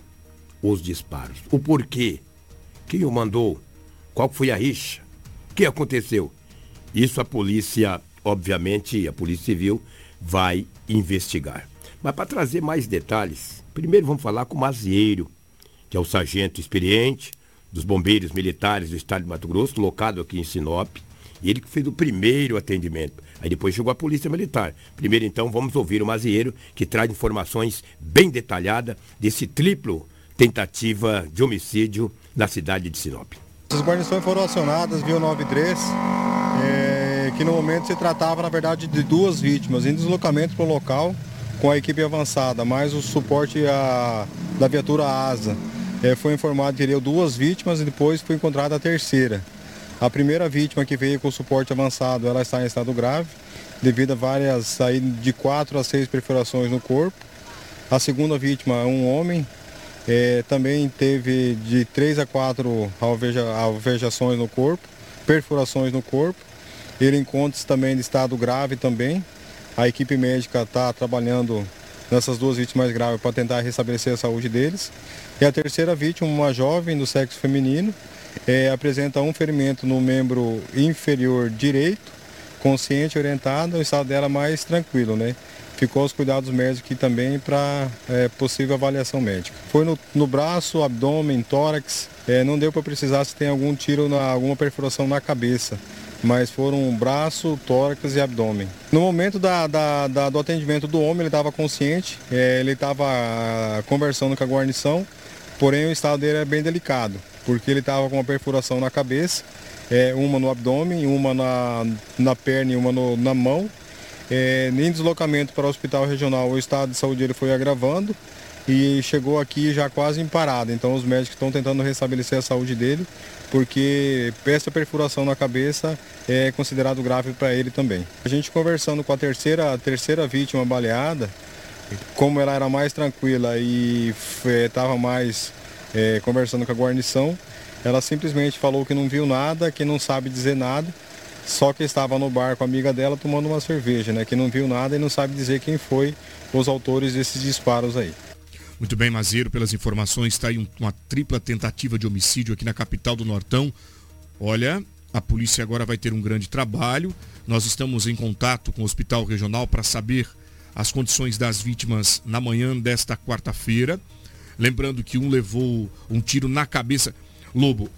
os disparos. O porquê Quem o mandou? Qual foi a rixa? O que aconteceu? Isso a polícia, obviamente, a Polícia Civil vai investigar. Mas para trazer mais detalhes, primeiro vamos falar com o Mazieiro, que é o sargento experiente dos bombeiros militares do estado de Mato Grosso, locado aqui em Sinop. E ele que fez o primeiro atendimento. Aí depois chegou a Polícia Militar. Primeiro, então, vamos ouvir o Mazieiro, que traz informações bem detalhadas desse triplo tentativa de homicídio na cidade de Sinop. As guarnições foram acionadas via 93, é, que no momento se tratava, na verdade, de duas vítimas em deslocamento para o local com a equipe avançada, mais o suporte a, da viatura ASA. É, foi informado que teriam duas vítimas e depois foi encontrada a terceira. A primeira vítima que veio com suporte avançado, ela está em estado grave, devido a várias, aí, de quatro a seis perfurações no corpo. A segunda vítima é um homem, é, também teve de três a quatro alveja, alvejações no corpo, perfurações no corpo. Ele encontra-se também de estado grave também. A equipe médica está trabalhando nessas duas vítimas graves para tentar restabelecer a saúde deles. E a terceira vítima, uma jovem do sexo feminino, é, apresenta um ferimento no membro inferior direito, consciente, orientada, o estado dela mais tranquilo, né? Ficou aos cuidados médicos aqui também para é, possível avaliação médica. Foi no, no braço, abdômen, tórax, é, não deu para precisar se tem algum tiro, na, alguma perfuração na cabeça mas foram braço, tórax e abdômen. No momento da, da, da, do atendimento do homem, ele estava consciente, é, ele estava conversando com a guarnição, porém o estado dele é bem delicado porque ele estava com uma perfuração na cabeça, é, uma no abdômen, uma na, na perna e uma no, na mão. É, em deslocamento para o hospital regional, o estado de saúde ele foi agravando e chegou aqui já quase em parada. Então os médicos estão tentando restabelecer a saúde dele, porque essa perfuração na cabeça é considerado grave para ele também. A gente conversando com a terceira, a terceira vítima baleada, como ela era mais tranquila e estava mais é, conversando com a guarnição, ela simplesmente falou que não viu nada, que não sabe dizer nada, só que estava no bar com a amiga dela tomando uma cerveja, né? Que não viu nada e não sabe dizer quem foi os autores desses disparos aí. Muito bem, Mazeiro, pelas informações, está aí uma tripla tentativa de homicídio aqui na capital do Nortão. Olha, a polícia agora vai ter um grande trabalho. Nós estamos em contato com o Hospital Regional para saber as condições das vítimas na manhã desta quarta-feira. Lembrando que um levou um tiro na cabeça. Lobo,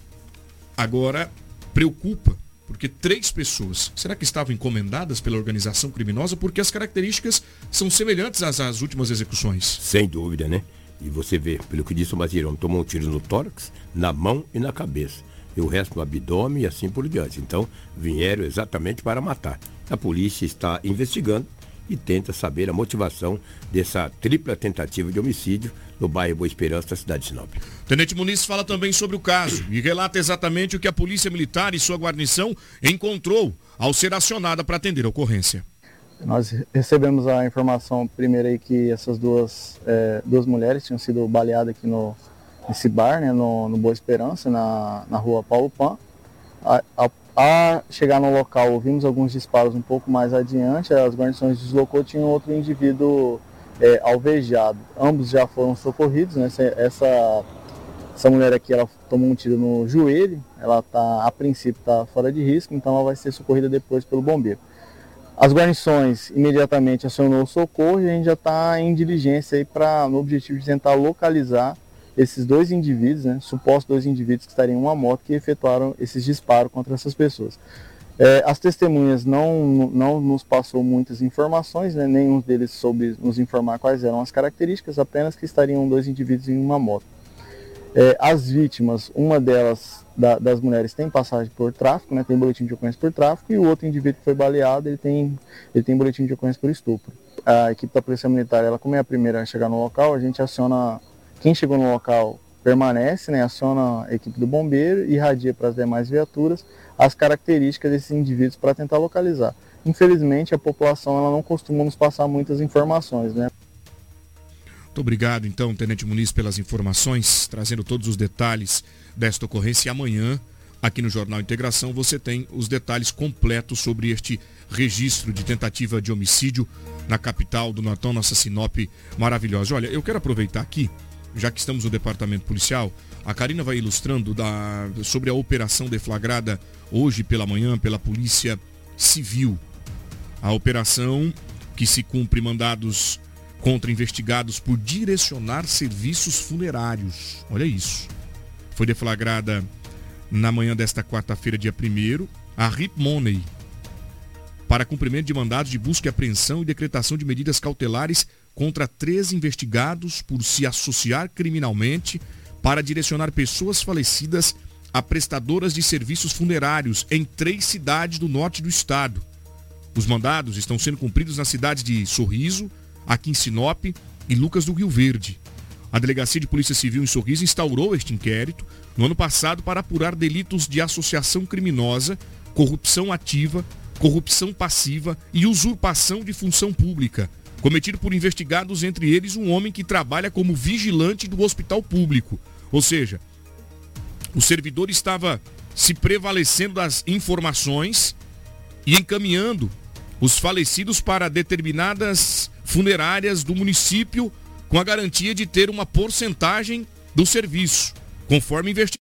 agora preocupa, porque três pessoas, será que estavam encomendadas pela organização criminosa? Porque as características são semelhantes às, às últimas execuções. Sem dúvida, né? E você vê, pelo que disse o Mazirão, tomou um tiro no tórax, na mão e na cabeça. E o resto no abdômen e assim por diante. Então, vieram exatamente para matar. A polícia está investigando e tenta saber a motivação dessa tripla tentativa de homicídio no bairro Boa Esperança, da cidade de Sinop. Tenente Muniz fala também sobre o caso e relata exatamente o que a Polícia Militar e sua guarnição encontrou ao ser acionada para atender a ocorrência. Nós recebemos a informação primeiro aí que essas duas, é, duas mulheres tinham sido baleadas aqui no, nesse bar, né, no, no Boa Esperança, na, na rua Paulo Pan. A, a, a chegar no local, ouvimos alguns disparos um pouco mais adiante, as guarnições deslocou, tinha outro indivíduo é, alvejado. Ambos já foram socorridos, né? Essa, essa mulher aqui, ela tomou um tiro no joelho, ela tá, a princípio está fora de risco, então ela vai ser socorrida depois pelo bombeiro. As guarnições imediatamente acionou o socorro e a gente já está em diligência aí no objetivo de tentar localizar esses dois indivíduos, né, supostos dois indivíduos que estariam em uma moto que efetuaram esses disparos contra essas pessoas. É, as testemunhas não, não nos passou muitas informações, né, nenhum deles soube nos informar quais eram as características, apenas que estariam dois indivíduos em uma moto. É, as vítimas, uma delas, da, das mulheres, tem passagem por tráfico, né, tem boletim de ocorrência por tráfico, e o outro indivíduo que foi baleado, ele tem, ele tem boletim de ocorrência por estupro. A equipe da Polícia Militar, ela como é a primeira a chegar no local, a gente aciona quem chegou no local permanece, né, aciona a equipe do bombeiro e irradia para as demais viaturas as características desses indivíduos para tentar localizar. Infelizmente, a população ela não costuma nos passar muitas informações. Né? Muito obrigado, então, Tenente Muniz, pelas informações, trazendo todos os detalhes desta ocorrência. E amanhã, aqui no Jornal Integração, você tem os detalhes completos sobre este registro de tentativa de homicídio na capital do Nortão, nossa Sinop maravilhosa. Olha, eu quero aproveitar aqui já que estamos no departamento policial, a Karina vai ilustrando da, sobre a operação deflagrada hoje pela manhã pela Polícia Civil. A operação que se cumpre mandados contra investigados por direcionar serviços funerários. Olha isso. Foi deflagrada na manhã desta quarta-feira, dia 1 a Rip Money, para cumprimento de mandados de busca e apreensão e decretação de medidas cautelares contra três investigados por se associar criminalmente para direcionar pessoas falecidas a prestadoras de serviços funerários em três cidades do norte do estado. Os mandados estão sendo cumpridos nas cidades de Sorriso, aqui em Sinop e Lucas do Rio Verde. A Delegacia de Polícia Civil em Sorriso instaurou este inquérito no ano passado para apurar delitos de associação criminosa, corrupção ativa, corrupção passiva e usurpação de função pública, cometido por investigados, entre eles um homem que trabalha como vigilante do hospital público. Ou seja, o servidor estava se prevalecendo das informações e encaminhando os falecidos para determinadas funerárias do município com a garantia de ter uma porcentagem do serviço, conforme investigado.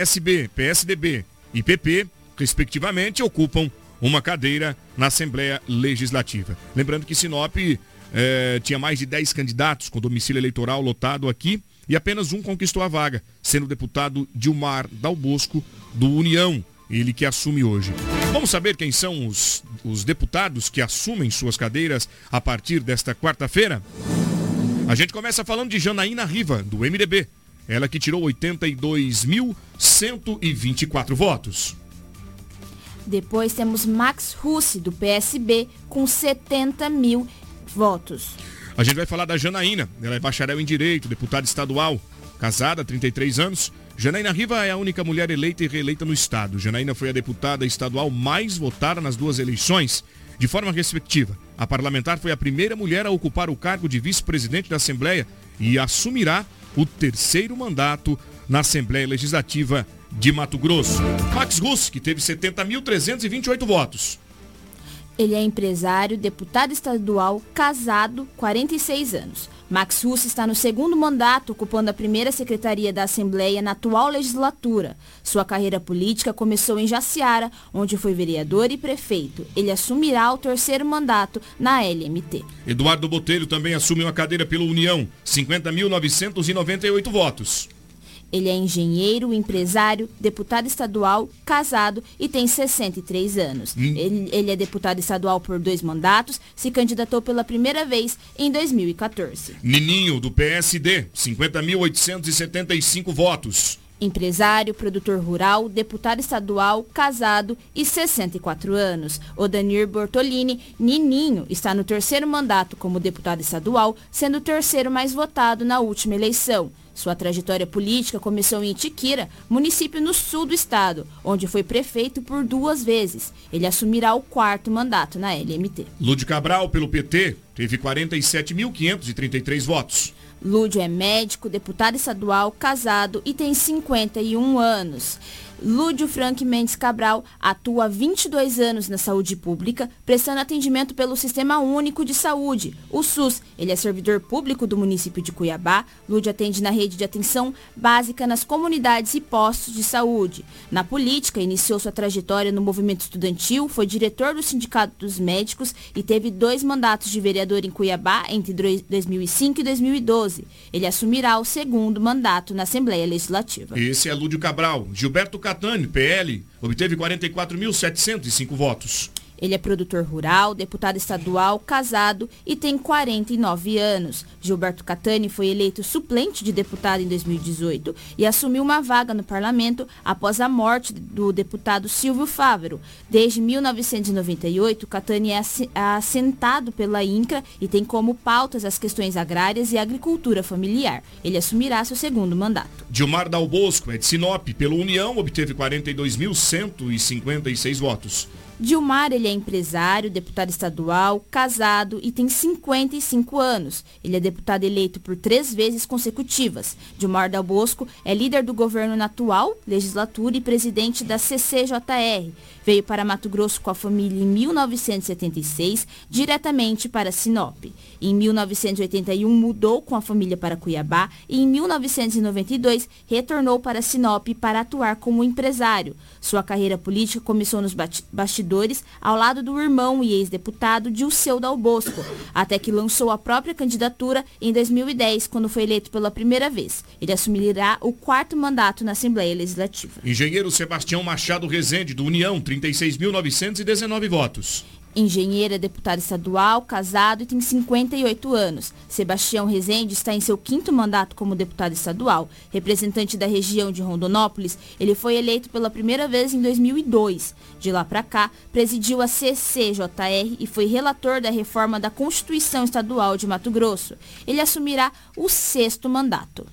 PSB, PSDB e PP, respectivamente, ocupam uma cadeira na Assembleia Legislativa. Lembrando que Sinop eh, tinha mais de 10 candidatos com domicílio eleitoral lotado aqui e apenas um conquistou a vaga, sendo o deputado Dilmar Dal Bosco, do União, ele que assume hoje. Vamos saber quem são os, os deputados que assumem suas cadeiras a partir desta quarta-feira? A gente começa falando de Janaína Riva, do MDB. Ela que tirou 82.124 votos. Depois temos Max Russi, do PSB, com 70 mil votos. A gente vai falar da Janaína. Ela é bacharel em Direito, deputada estadual, casada, 33 anos. Janaína Riva é a única mulher eleita e reeleita no estado. Janaína foi a deputada estadual mais votada nas duas eleições, de forma respectiva. A parlamentar foi a primeira mulher a ocupar o cargo de vice-presidente da Assembleia e assumirá o terceiro mandato na Assembleia Legislativa de Mato Grosso. Max Russ, que teve 70.328 votos. Ele é empresário, deputado estadual, casado, 46 anos. Max Russo está no segundo mandato, ocupando a primeira secretaria da Assembleia na atual legislatura. Sua carreira política começou em Jaciara, onde foi vereador e prefeito. Ele assumirá o terceiro mandato na LMT. Eduardo Botelho também assume uma cadeira pela União, 50.998 votos. Ele é engenheiro, empresário, deputado estadual, casado e tem 63 anos. Hum. Ele, ele é deputado estadual por dois mandatos, se candidatou pela primeira vez em 2014. Nininho, do PSD, 50.875 votos. Empresário, produtor rural, deputado estadual, casado e 64 anos. Odanir Bortolini, Nininho, está no terceiro mandato como deputado estadual, sendo o terceiro mais votado na última eleição. Sua trajetória política começou em Itiquira, município no sul do estado, onde foi prefeito por duas vezes. Ele assumirá o quarto mandato na LMT. Lúdio Cabral, pelo PT, teve 47.533 votos. Lúdio é médico, deputado estadual, casado e tem 51 anos. Lúdio Frank Mendes Cabral atua há 22 anos na saúde pública, prestando atendimento pelo Sistema Único de Saúde, o SUS. Ele é servidor público do município de Cuiabá. Lúdio atende na rede de atenção básica nas comunidades e postos de saúde. Na política, iniciou sua trajetória no movimento estudantil, foi diretor do Sindicato dos Médicos e teve dois mandatos de vereador em Cuiabá entre 2005 e 2012. Ele assumirá o segundo mandato na Assembleia Legislativa. Esse é Lúdio Cabral. Gilberto Catani, PL, obteve 44.705 votos. Ele é produtor rural, deputado estadual, casado e tem 49 anos. Gilberto Catani foi eleito suplente de deputado em 2018 e assumiu uma vaga no parlamento após a morte do deputado Silvio Fávero. Desde 1998, Catani é assentado pela INCRA e tem como pautas as questões agrárias e agricultura familiar. Ele assumirá seu segundo mandato. Dilmar Dal Bosco é de Sinop, pela União, obteve 42.156 votos. Dilmar, ele é empresário, deputado estadual, casado e tem 55 anos. Ele é deputado eleito por três vezes consecutivas. Dilmar Dal Bosco é líder do governo na atual legislatura e presidente da CCJR. Veio para Mato Grosso com a família em 1976, diretamente para Sinop. Em 1981 mudou com a família para Cuiabá e em 1992 retornou para Sinop para atuar como empresário. Sua carreira política começou nos bastidores ao lado do irmão e ex-deputado Dilceu Dal Bosco, até que lançou a própria candidatura em 2010, quando foi eleito pela primeira vez. Ele assumirá o quarto mandato na Assembleia Legislativa. Engenheiro Sebastião Machado Rezende, do União, 36.919 votos. Engenheiro é deputado estadual, casado e tem 58 anos. Sebastião Rezende está em seu quinto mandato como deputado estadual. Representante da região de Rondonópolis, ele foi eleito pela primeira vez em 2002. De lá para cá, presidiu a CCJR e foi relator da reforma da Constituição Estadual de Mato Grosso. Ele assumirá o sexto mandato.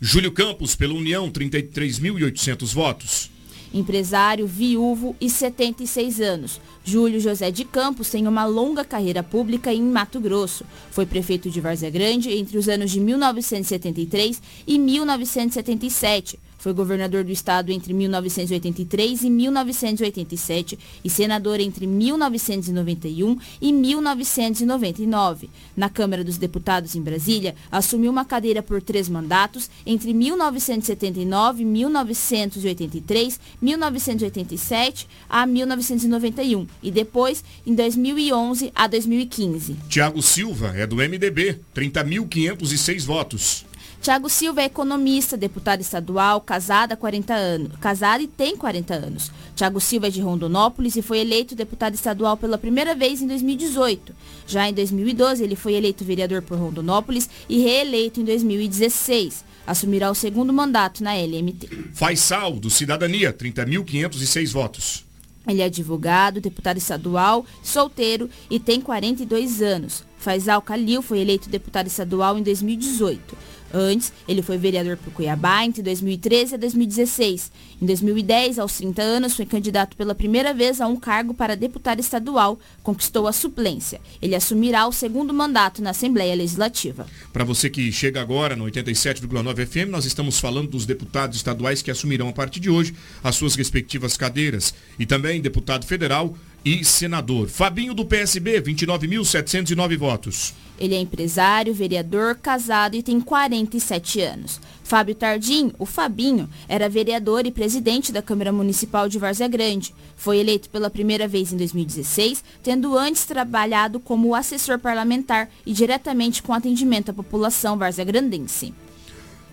Júlio Campos, pela União, 33.800 votos. Empresário, viúvo e 76 anos. Júlio José de Campos tem uma longa carreira pública em Mato Grosso. Foi prefeito de Várzea Grande entre os anos de 1973 e 1977. Foi governador do estado entre 1983 e 1987 e senador entre 1991 e 1999. Na Câmara dos Deputados em Brasília, assumiu uma cadeira por três mandatos entre 1979, 1983, 1987 a 1991 e depois em 2011 a 2015. Tiago Silva é do MDB, 30.506 votos. Tiago Silva é economista, deputado estadual, casado há 40 anos, casado e tem 40 anos. Tiago Silva é de Rondonópolis e foi eleito deputado estadual pela primeira vez em 2018. Já em 2012, ele foi eleito vereador por Rondonópolis e reeleito em 2016. Assumirá o segundo mandato na LMT. Faisal, do Cidadania, 30.506 votos. Ele é advogado, deputado estadual, solteiro e tem 42 anos. Faisal Calil foi eleito deputado estadual em 2018. Antes, ele foi vereador por Cuiabá entre 2013 e 2016. Em 2010, aos 30 anos, foi candidato pela primeira vez a um cargo para deputado estadual, conquistou a suplência. Ele assumirá o segundo mandato na Assembleia Legislativa. Para você que chega agora no 87,9 FM, nós estamos falando dos deputados estaduais que assumirão a partir de hoje as suas respectivas cadeiras. E também deputado federal e senador. Fabinho do PSB, 29.709 votos. Ele é empresário, vereador, casado e tem 47 anos. Fábio Tardim, o Fabinho, era vereador e presidente da Câmara Municipal de Várzea Grande. Foi eleito pela primeira vez em 2016, tendo antes trabalhado como assessor parlamentar e diretamente com atendimento à população várzea grandense.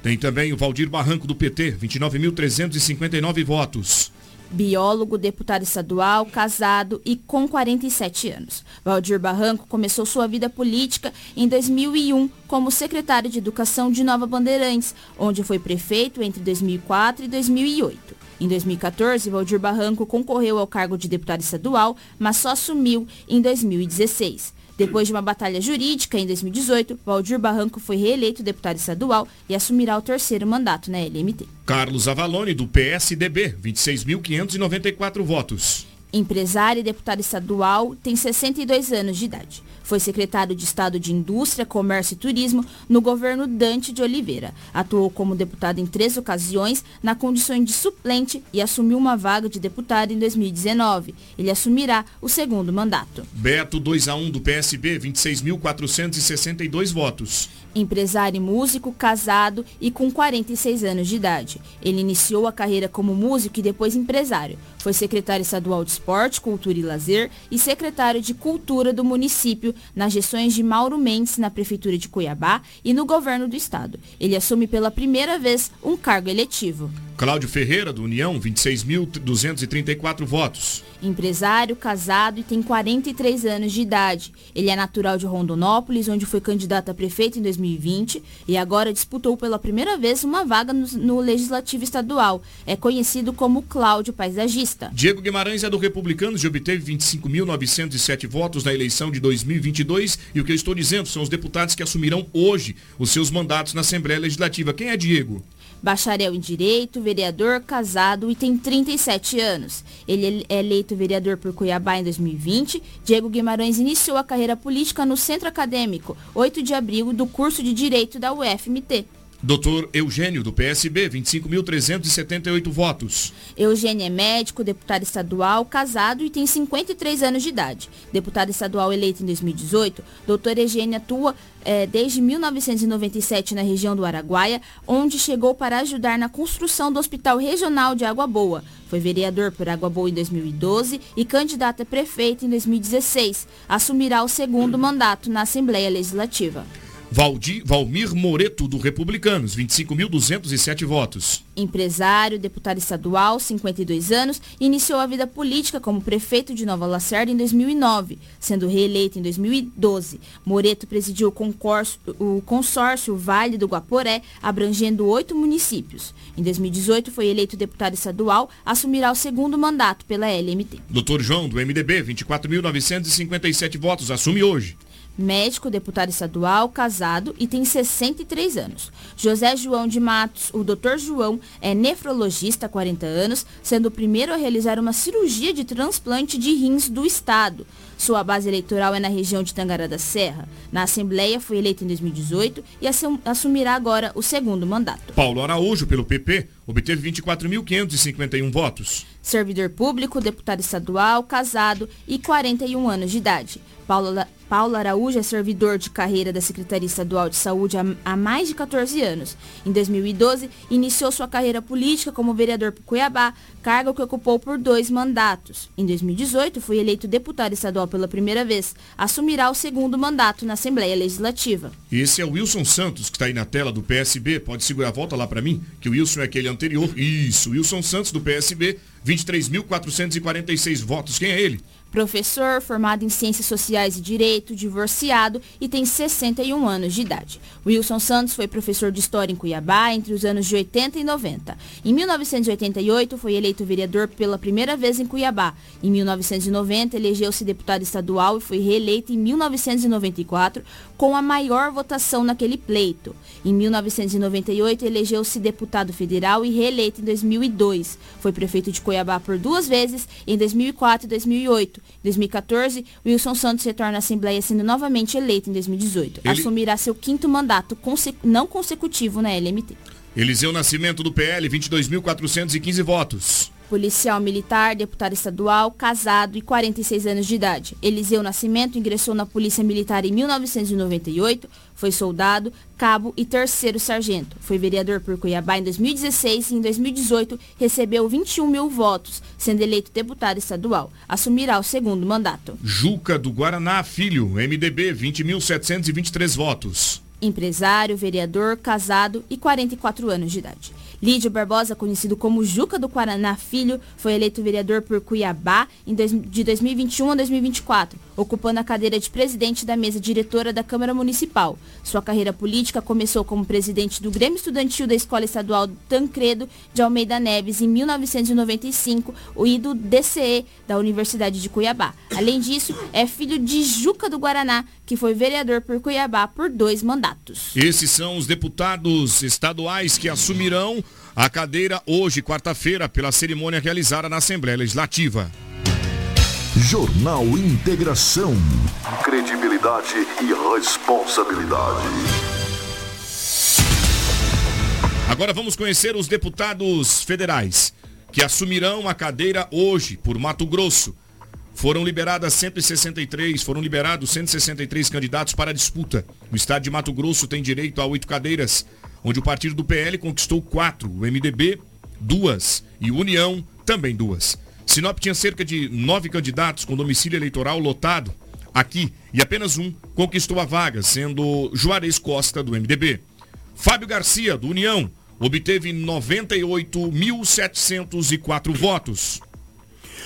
Tem também o Valdir Barranco do PT, 29.359 votos. Biólogo, deputado estadual, casado e com 47 anos. Valdir Barranco começou sua vida política em 2001 como secretário de Educação de Nova Bandeirantes, onde foi prefeito entre 2004 e 2008. Em 2014, Valdir Barranco concorreu ao cargo de deputado estadual, mas só assumiu em 2016. Depois de uma batalha jurídica, em 2018, Valdir Barranco foi reeleito deputado estadual e assumirá o terceiro mandato na LMT. Carlos Avalone, do PSDB, 26.594 votos. Empresário e deputado estadual, tem 62 anos de idade. Foi secretário de Estado de Indústria, Comércio e Turismo no governo Dante de Oliveira. Atuou como deputado em três ocasiões, na condição de suplente, e assumiu uma vaga de deputado em 2019. Ele assumirá o segundo mandato. Beto 2 a 1 do PSB, 26.462 votos. Empresário e músico, casado e com 46 anos de idade. Ele iniciou a carreira como músico e depois empresário. Foi secretário estadual de Esporte, Cultura e Lazer e secretário de Cultura do município nas gestões de Mauro Mendes na Prefeitura de Cuiabá e no governo do estado. Ele assume pela primeira vez um cargo eletivo. Cláudio Ferreira, do União, 26.234 votos. Empresário, casado e tem 43 anos de idade. Ele é natural de Rondonópolis, onde foi candidato a prefeito em 2020 e agora disputou pela primeira vez uma vaga no, no Legislativo Estadual. É conhecido como Cláudio Paisagista. Diego Guimarães é do Republicanos e obteve 25.907 votos na eleição de 2022 e o que eu estou dizendo são os deputados que assumirão hoje os seus mandatos na Assembleia Legislativa. Quem é Diego? Bacharel em Direito, vereador, casado e tem 37 anos. Ele é eleito vereador por Cuiabá em 2020. Diego Guimarães iniciou a carreira política no Centro Acadêmico, 8 de abril, do curso de Direito da UFMT. Doutor Eugênio, do PSB, 25.378 votos. Eugênio é médico, deputado estadual, casado e tem 53 anos de idade. Deputado estadual eleito em 2018, doutor Eugênio atua é, desde 1997 na região do Araguaia, onde chegou para ajudar na construção do Hospital Regional de Água Boa. Foi vereador por Água Boa em 2012 e candidato a prefeito em 2016. Assumirá o segundo mandato na Assembleia Legislativa. Valdir, Valmir Moreto, do Republicanos, 25.207 votos. Empresário, deputado estadual, 52 anos, iniciou a vida política como prefeito de Nova Lacerda em 2009, sendo reeleito em 2012. Moreto presidiu o, concurso, o consórcio Vale do Guaporé, abrangendo oito municípios. Em 2018, foi eleito deputado estadual, assumirá o segundo mandato pela LMT. Doutor João, do MDB, 24.957 votos, assume hoje médico, deputado estadual, casado e tem 63 anos. José João de Matos, o Dr. João, é nefrologista há 40 anos, sendo o primeiro a realizar uma cirurgia de transplante de rins do estado. Sua base eleitoral é na região de Tangará da Serra. Na Assembleia foi eleito em 2018 e assumirá agora o segundo mandato. Paulo Araújo, pelo PP, obteve 24.551 votos. Servidor público, deputado estadual, casado e 41 anos de idade. Paulo, Paulo Araújo é servidor de carreira da Secretaria Estadual de Saúde há, há, mais de 14 anos. Em 2012, iniciou sua carreira política como vereador por Cuiabá, cargo que ocupou por dois mandatos. Em 2018, foi eleito deputado estadual pela primeira vez. Assumirá o segundo mandato na Assembleia Legislativa. Esse é o Wilson Santos, que está aí na tela do PSB. Pode segurar, volta lá para mim, que o Wilson é aquele anterior. Isso, Wilson Santos do PSB, 23.446 votos. Quem é ele? Professor, formado em Ciências Sociais e Direito, divorciado e tem 61 anos de idade. Wilson Santos foi professor de História em Cuiabá entre os anos de 80 e 90. Em 1988, foi eleito vereador pela primeira vez em Cuiabá. Em 1990, elegeu-se deputado estadual e foi reeleito em 1994 com a maior votação naquele pleito. Em 1998, elegeu-se deputado federal e reeleito em 2002. Foi prefeito de Cuiabá por duas vezes, em 2004 e 2008. Em 2014, Wilson Santos retorna à Assembleia sendo novamente eleito em 2018. Ele... Assumirá seu quinto mandato conse... não consecutivo na LMT. Eliseu Nascimento do PL, 22.415 votos. Policial militar, deputado estadual, casado e 46 anos de idade. Eliseu Nascimento ingressou na Polícia Militar em 1998, foi soldado, cabo e terceiro sargento. Foi vereador por Cuiabá em 2016 e em 2018 recebeu 21 mil votos, sendo eleito deputado estadual. Assumirá o segundo mandato. Juca do Guaraná Filho, MDB, 20.723 votos. Empresário, vereador, casado e 44 anos de idade. Lídio Barbosa, conhecido como Juca do Guaraná Filho, foi eleito vereador por Cuiabá de 2021 a 2024, ocupando a cadeira de presidente da mesa diretora da Câmara Municipal. Sua carreira política começou como presidente do Grêmio Estudantil da Escola Estadual Tancredo de Almeida Neves em 1995 e do DCE da Universidade de Cuiabá. Além disso, é filho de Juca do Guaraná, que foi vereador por Cuiabá por dois mandatos. Esses são os deputados estaduais que assumirão a cadeira hoje, quarta-feira, pela cerimônia realizada na Assembleia Legislativa. Jornal Integração. Credibilidade e responsabilidade. Agora vamos conhecer os deputados federais que assumirão a cadeira hoje por Mato Grosso. Foram liberadas 163, foram liberados 163 candidatos para a disputa. O estado de Mato Grosso tem direito a oito cadeiras onde o partido do PL conquistou quatro, o MDB duas e União também duas. Sinop tinha cerca de nove candidatos com domicílio eleitoral lotado aqui e apenas um conquistou a vaga, sendo Juarez Costa do MDB. Fábio Garcia, do União, obteve 98.704 votos.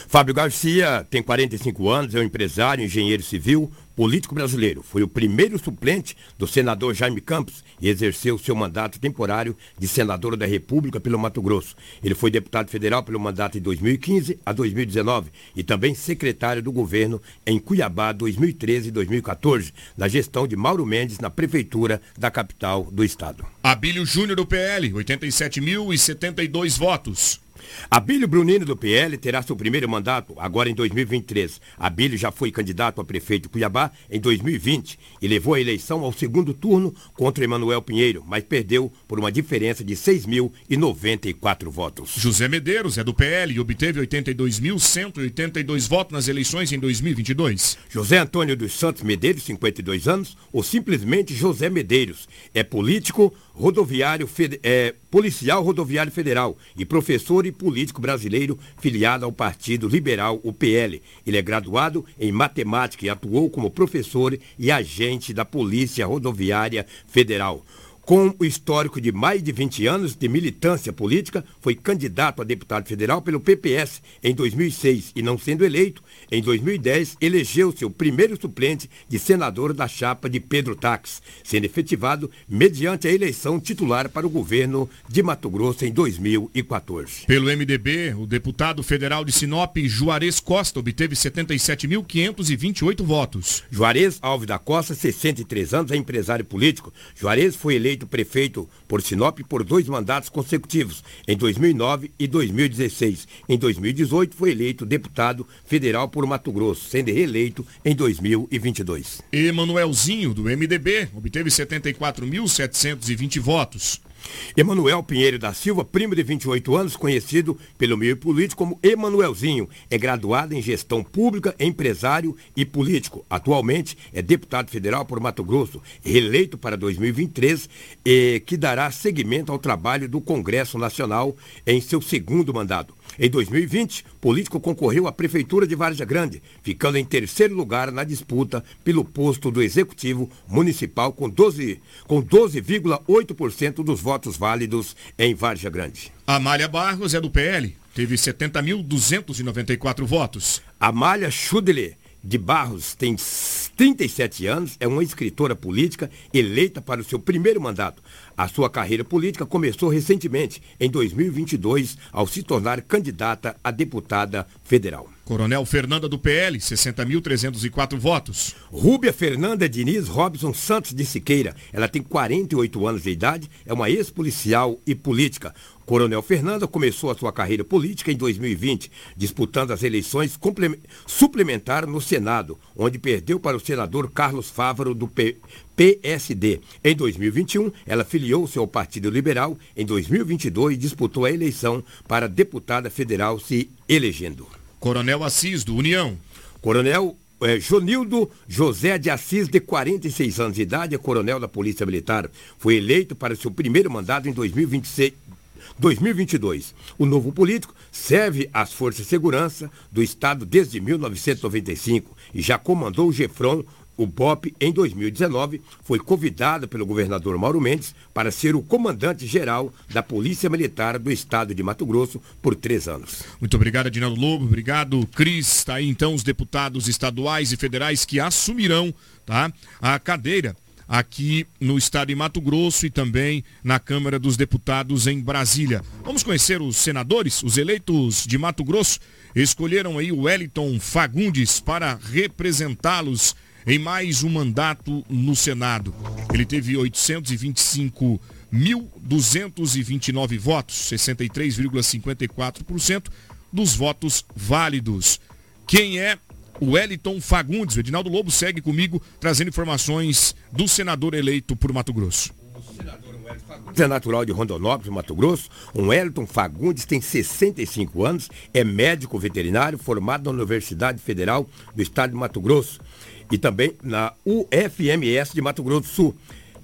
Fábio Garcia tem 45 anos, é um empresário, engenheiro civil, político brasileiro. Foi o primeiro suplente do senador Jaime Campos e exerceu seu mandato temporário de senador da República pelo Mato Grosso. Ele foi deputado federal pelo mandato de 2015 a 2019 e também secretário do governo em Cuiabá 2013 e 2014, na gestão de Mauro Mendes na prefeitura da capital do estado. Abílio Júnior do PL, 87.072 votos. Abílio Brunino do PL terá seu primeiro mandato agora em 2023. Abílio já foi candidato a prefeito de Cuiabá em 2020 e levou a eleição ao segundo turno contra Emanuel Pinheiro, mas perdeu por uma diferença de 6.094 votos. José Medeiros é do PL e obteve 82.182 votos nas eleições em 2022. José Antônio dos Santos Medeiros, 52 anos, ou simplesmente José Medeiros, é político, rodoviário, é, policial rodoviário federal e professor e político brasileiro filiado ao Partido Liberal, o PL. Ele é graduado em matemática e atuou como professor e agente da Polícia Rodoviária Federal. Com o histórico de mais de 20 anos de militância política, foi candidato a deputado federal pelo PPS em 2006 e, não sendo eleito, em 2010 elegeu seu primeiro suplente de senador da chapa de Pedro Tax, sendo efetivado mediante a eleição titular para o governo de Mato Grosso em 2014. Pelo MDB, o deputado federal de Sinop, Juarez Costa, obteve 77.528 votos. Juarez Alves da Costa, 63 anos, é empresário político. Juarez foi eleito eleito prefeito por Sinop por dois mandatos consecutivos, em 2009 e 2016. Em 2018 foi eleito deputado federal por Mato Grosso, sendo reeleito em 2022. Emanuelzinho, do MDB, obteve 74.720 votos. Emanuel Pinheiro da Silva, primo de 28 anos, conhecido pelo meio político como Emanuelzinho, é graduado em gestão pública, empresário e político. Atualmente é deputado federal por Mato Grosso, reeleito para 2023, e que dará seguimento ao trabalho do Congresso Nacional em seu segundo mandato. Em 2020, político concorreu à Prefeitura de Várzea Grande, ficando em terceiro lugar na disputa pelo posto do Executivo Municipal com 12,8% com 12 dos votos válidos em Várzea Grande. Amália Barros é do PL, teve 70.294 votos. Amália Chudele de Barros tem 37 anos, é uma escritora política eleita para o seu primeiro mandato. A sua carreira política começou recentemente, em 2022, ao se tornar candidata a deputada federal. Coronel Fernanda do PL, 60.304 votos. Rúbia Fernanda Diniz Robson Santos de Siqueira. Ela tem 48 anos de idade, é uma ex-policial e política. Coronel Fernanda começou a sua carreira política em 2020, disputando as eleições suplementares no Senado, onde perdeu para o senador Carlos Fávaro do P PSD. Em 2021, ela filiou-se ao Partido Liberal. Em 2022, disputou a eleição para deputada federal, se elegendo. Coronel Assis, do União. Coronel é, Jonildo José de Assis, de 46 anos de idade, é coronel da Polícia Militar. Foi eleito para seu primeiro mandato em 2026, 2022. O novo político serve às Forças de Segurança do Estado desde 1995 e já comandou o Gefron, o BOP, em 2019, foi convidado pelo governador Mauro Mendes para ser o comandante-geral da Polícia Militar do Estado de Mato Grosso por três anos. Muito obrigado, Adinaldo Lobo. Obrigado, Cris. Está aí então os deputados estaduais e federais que assumirão tá, a cadeira aqui no estado de Mato Grosso e também na Câmara dos Deputados em Brasília. Vamos conhecer os senadores, os eleitos de Mato Grosso escolheram aí o Wellington Fagundes para representá-los em mais um mandato no Senado. Ele teve 825.229 votos, 63,54% dos votos válidos. Quem é Wellington Fagundes. O Edinaldo Lobo segue comigo trazendo informações do senador eleito por Mato Grosso. É natural de Rondonópolis, Mato Grosso. O Wellington Fagundes tem 65 anos, é médico veterinário formado na Universidade Federal do Estado de Mato Grosso e também na UFMS de Mato Grosso do Sul,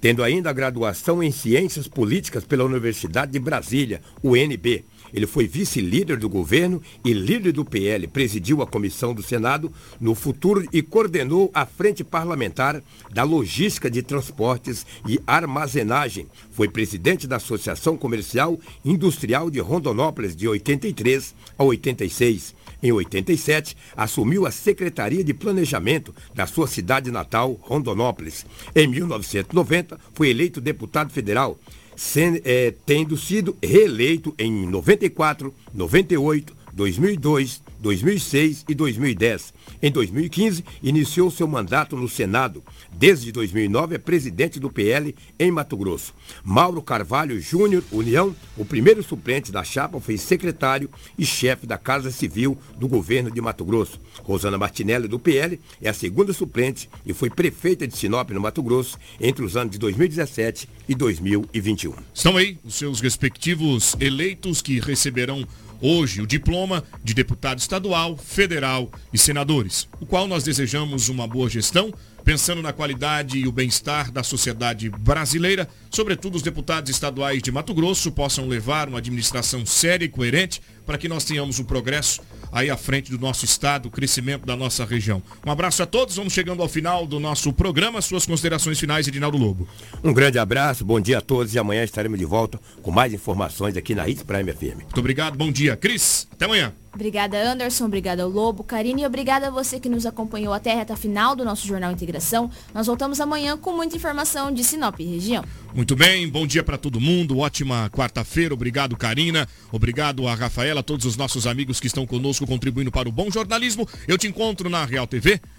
tendo ainda a graduação em Ciências Políticas pela Universidade de Brasília, UNB. Ele foi vice-líder do governo e líder do PL, presidiu a comissão do Senado no futuro e coordenou a frente parlamentar da logística de transportes e armazenagem. Foi presidente da Associação Comercial Industrial de Rondonópolis de 83 a 86. Em 87, assumiu a Secretaria de Planejamento da sua cidade natal, Rondonópolis. Em 1990, foi eleito deputado federal é, tendo sido reeleito em 94, 98, 2002, 2006 e 2010. Em 2015, iniciou seu mandato no Senado. Desde 2009, é presidente do PL em Mato Grosso. Mauro Carvalho Júnior, União, o primeiro suplente da chapa, foi secretário e chefe da Casa Civil do governo de Mato Grosso. Rosana Martinelli, do PL, é a segunda suplente e foi prefeita de Sinop, no Mato Grosso, entre os anos de 2017 e 2021. Estão aí os seus respectivos eleitos que receberão hoje o diploma de deputado estadual, federal e senadores, o qual nós desejamos uma boa gestão, pensando na qualidade e o bem-estar da sociedade brasileira, sobretudo os deputados estaduais de Mato Grosso possam levar uma administração séria e coerente para que nós tenhamos um progresso aí à frente do nosso estado, o crescimento da nossa região. Um abraço a todos, vamos chegando ao final do nosso programa. Suas considerações finais, Edinaldo Lobo. Um grande abraço, bom dia a todos e amanhã estaremos de volta com mais informações aqui na Hits Prime FM. Muito obrigado, bom dia. Cris, até amanhã. Obrigada, Anderson. Obrigada ao Lobo, Karine e obrigada a você que nos acompanhou até a reta final do nosso Jornal Integração. Nós voltamos amanhã com muita informação de Sinop e região. Muito bem, bom dia para todo mundo. Ótima quarta-feira. Obrigado, Karina. Obrigado a Rafaela, todos os nossos amigos que estão conosco contribuindo para o bom jornalismo. Eu te encontro na Real TV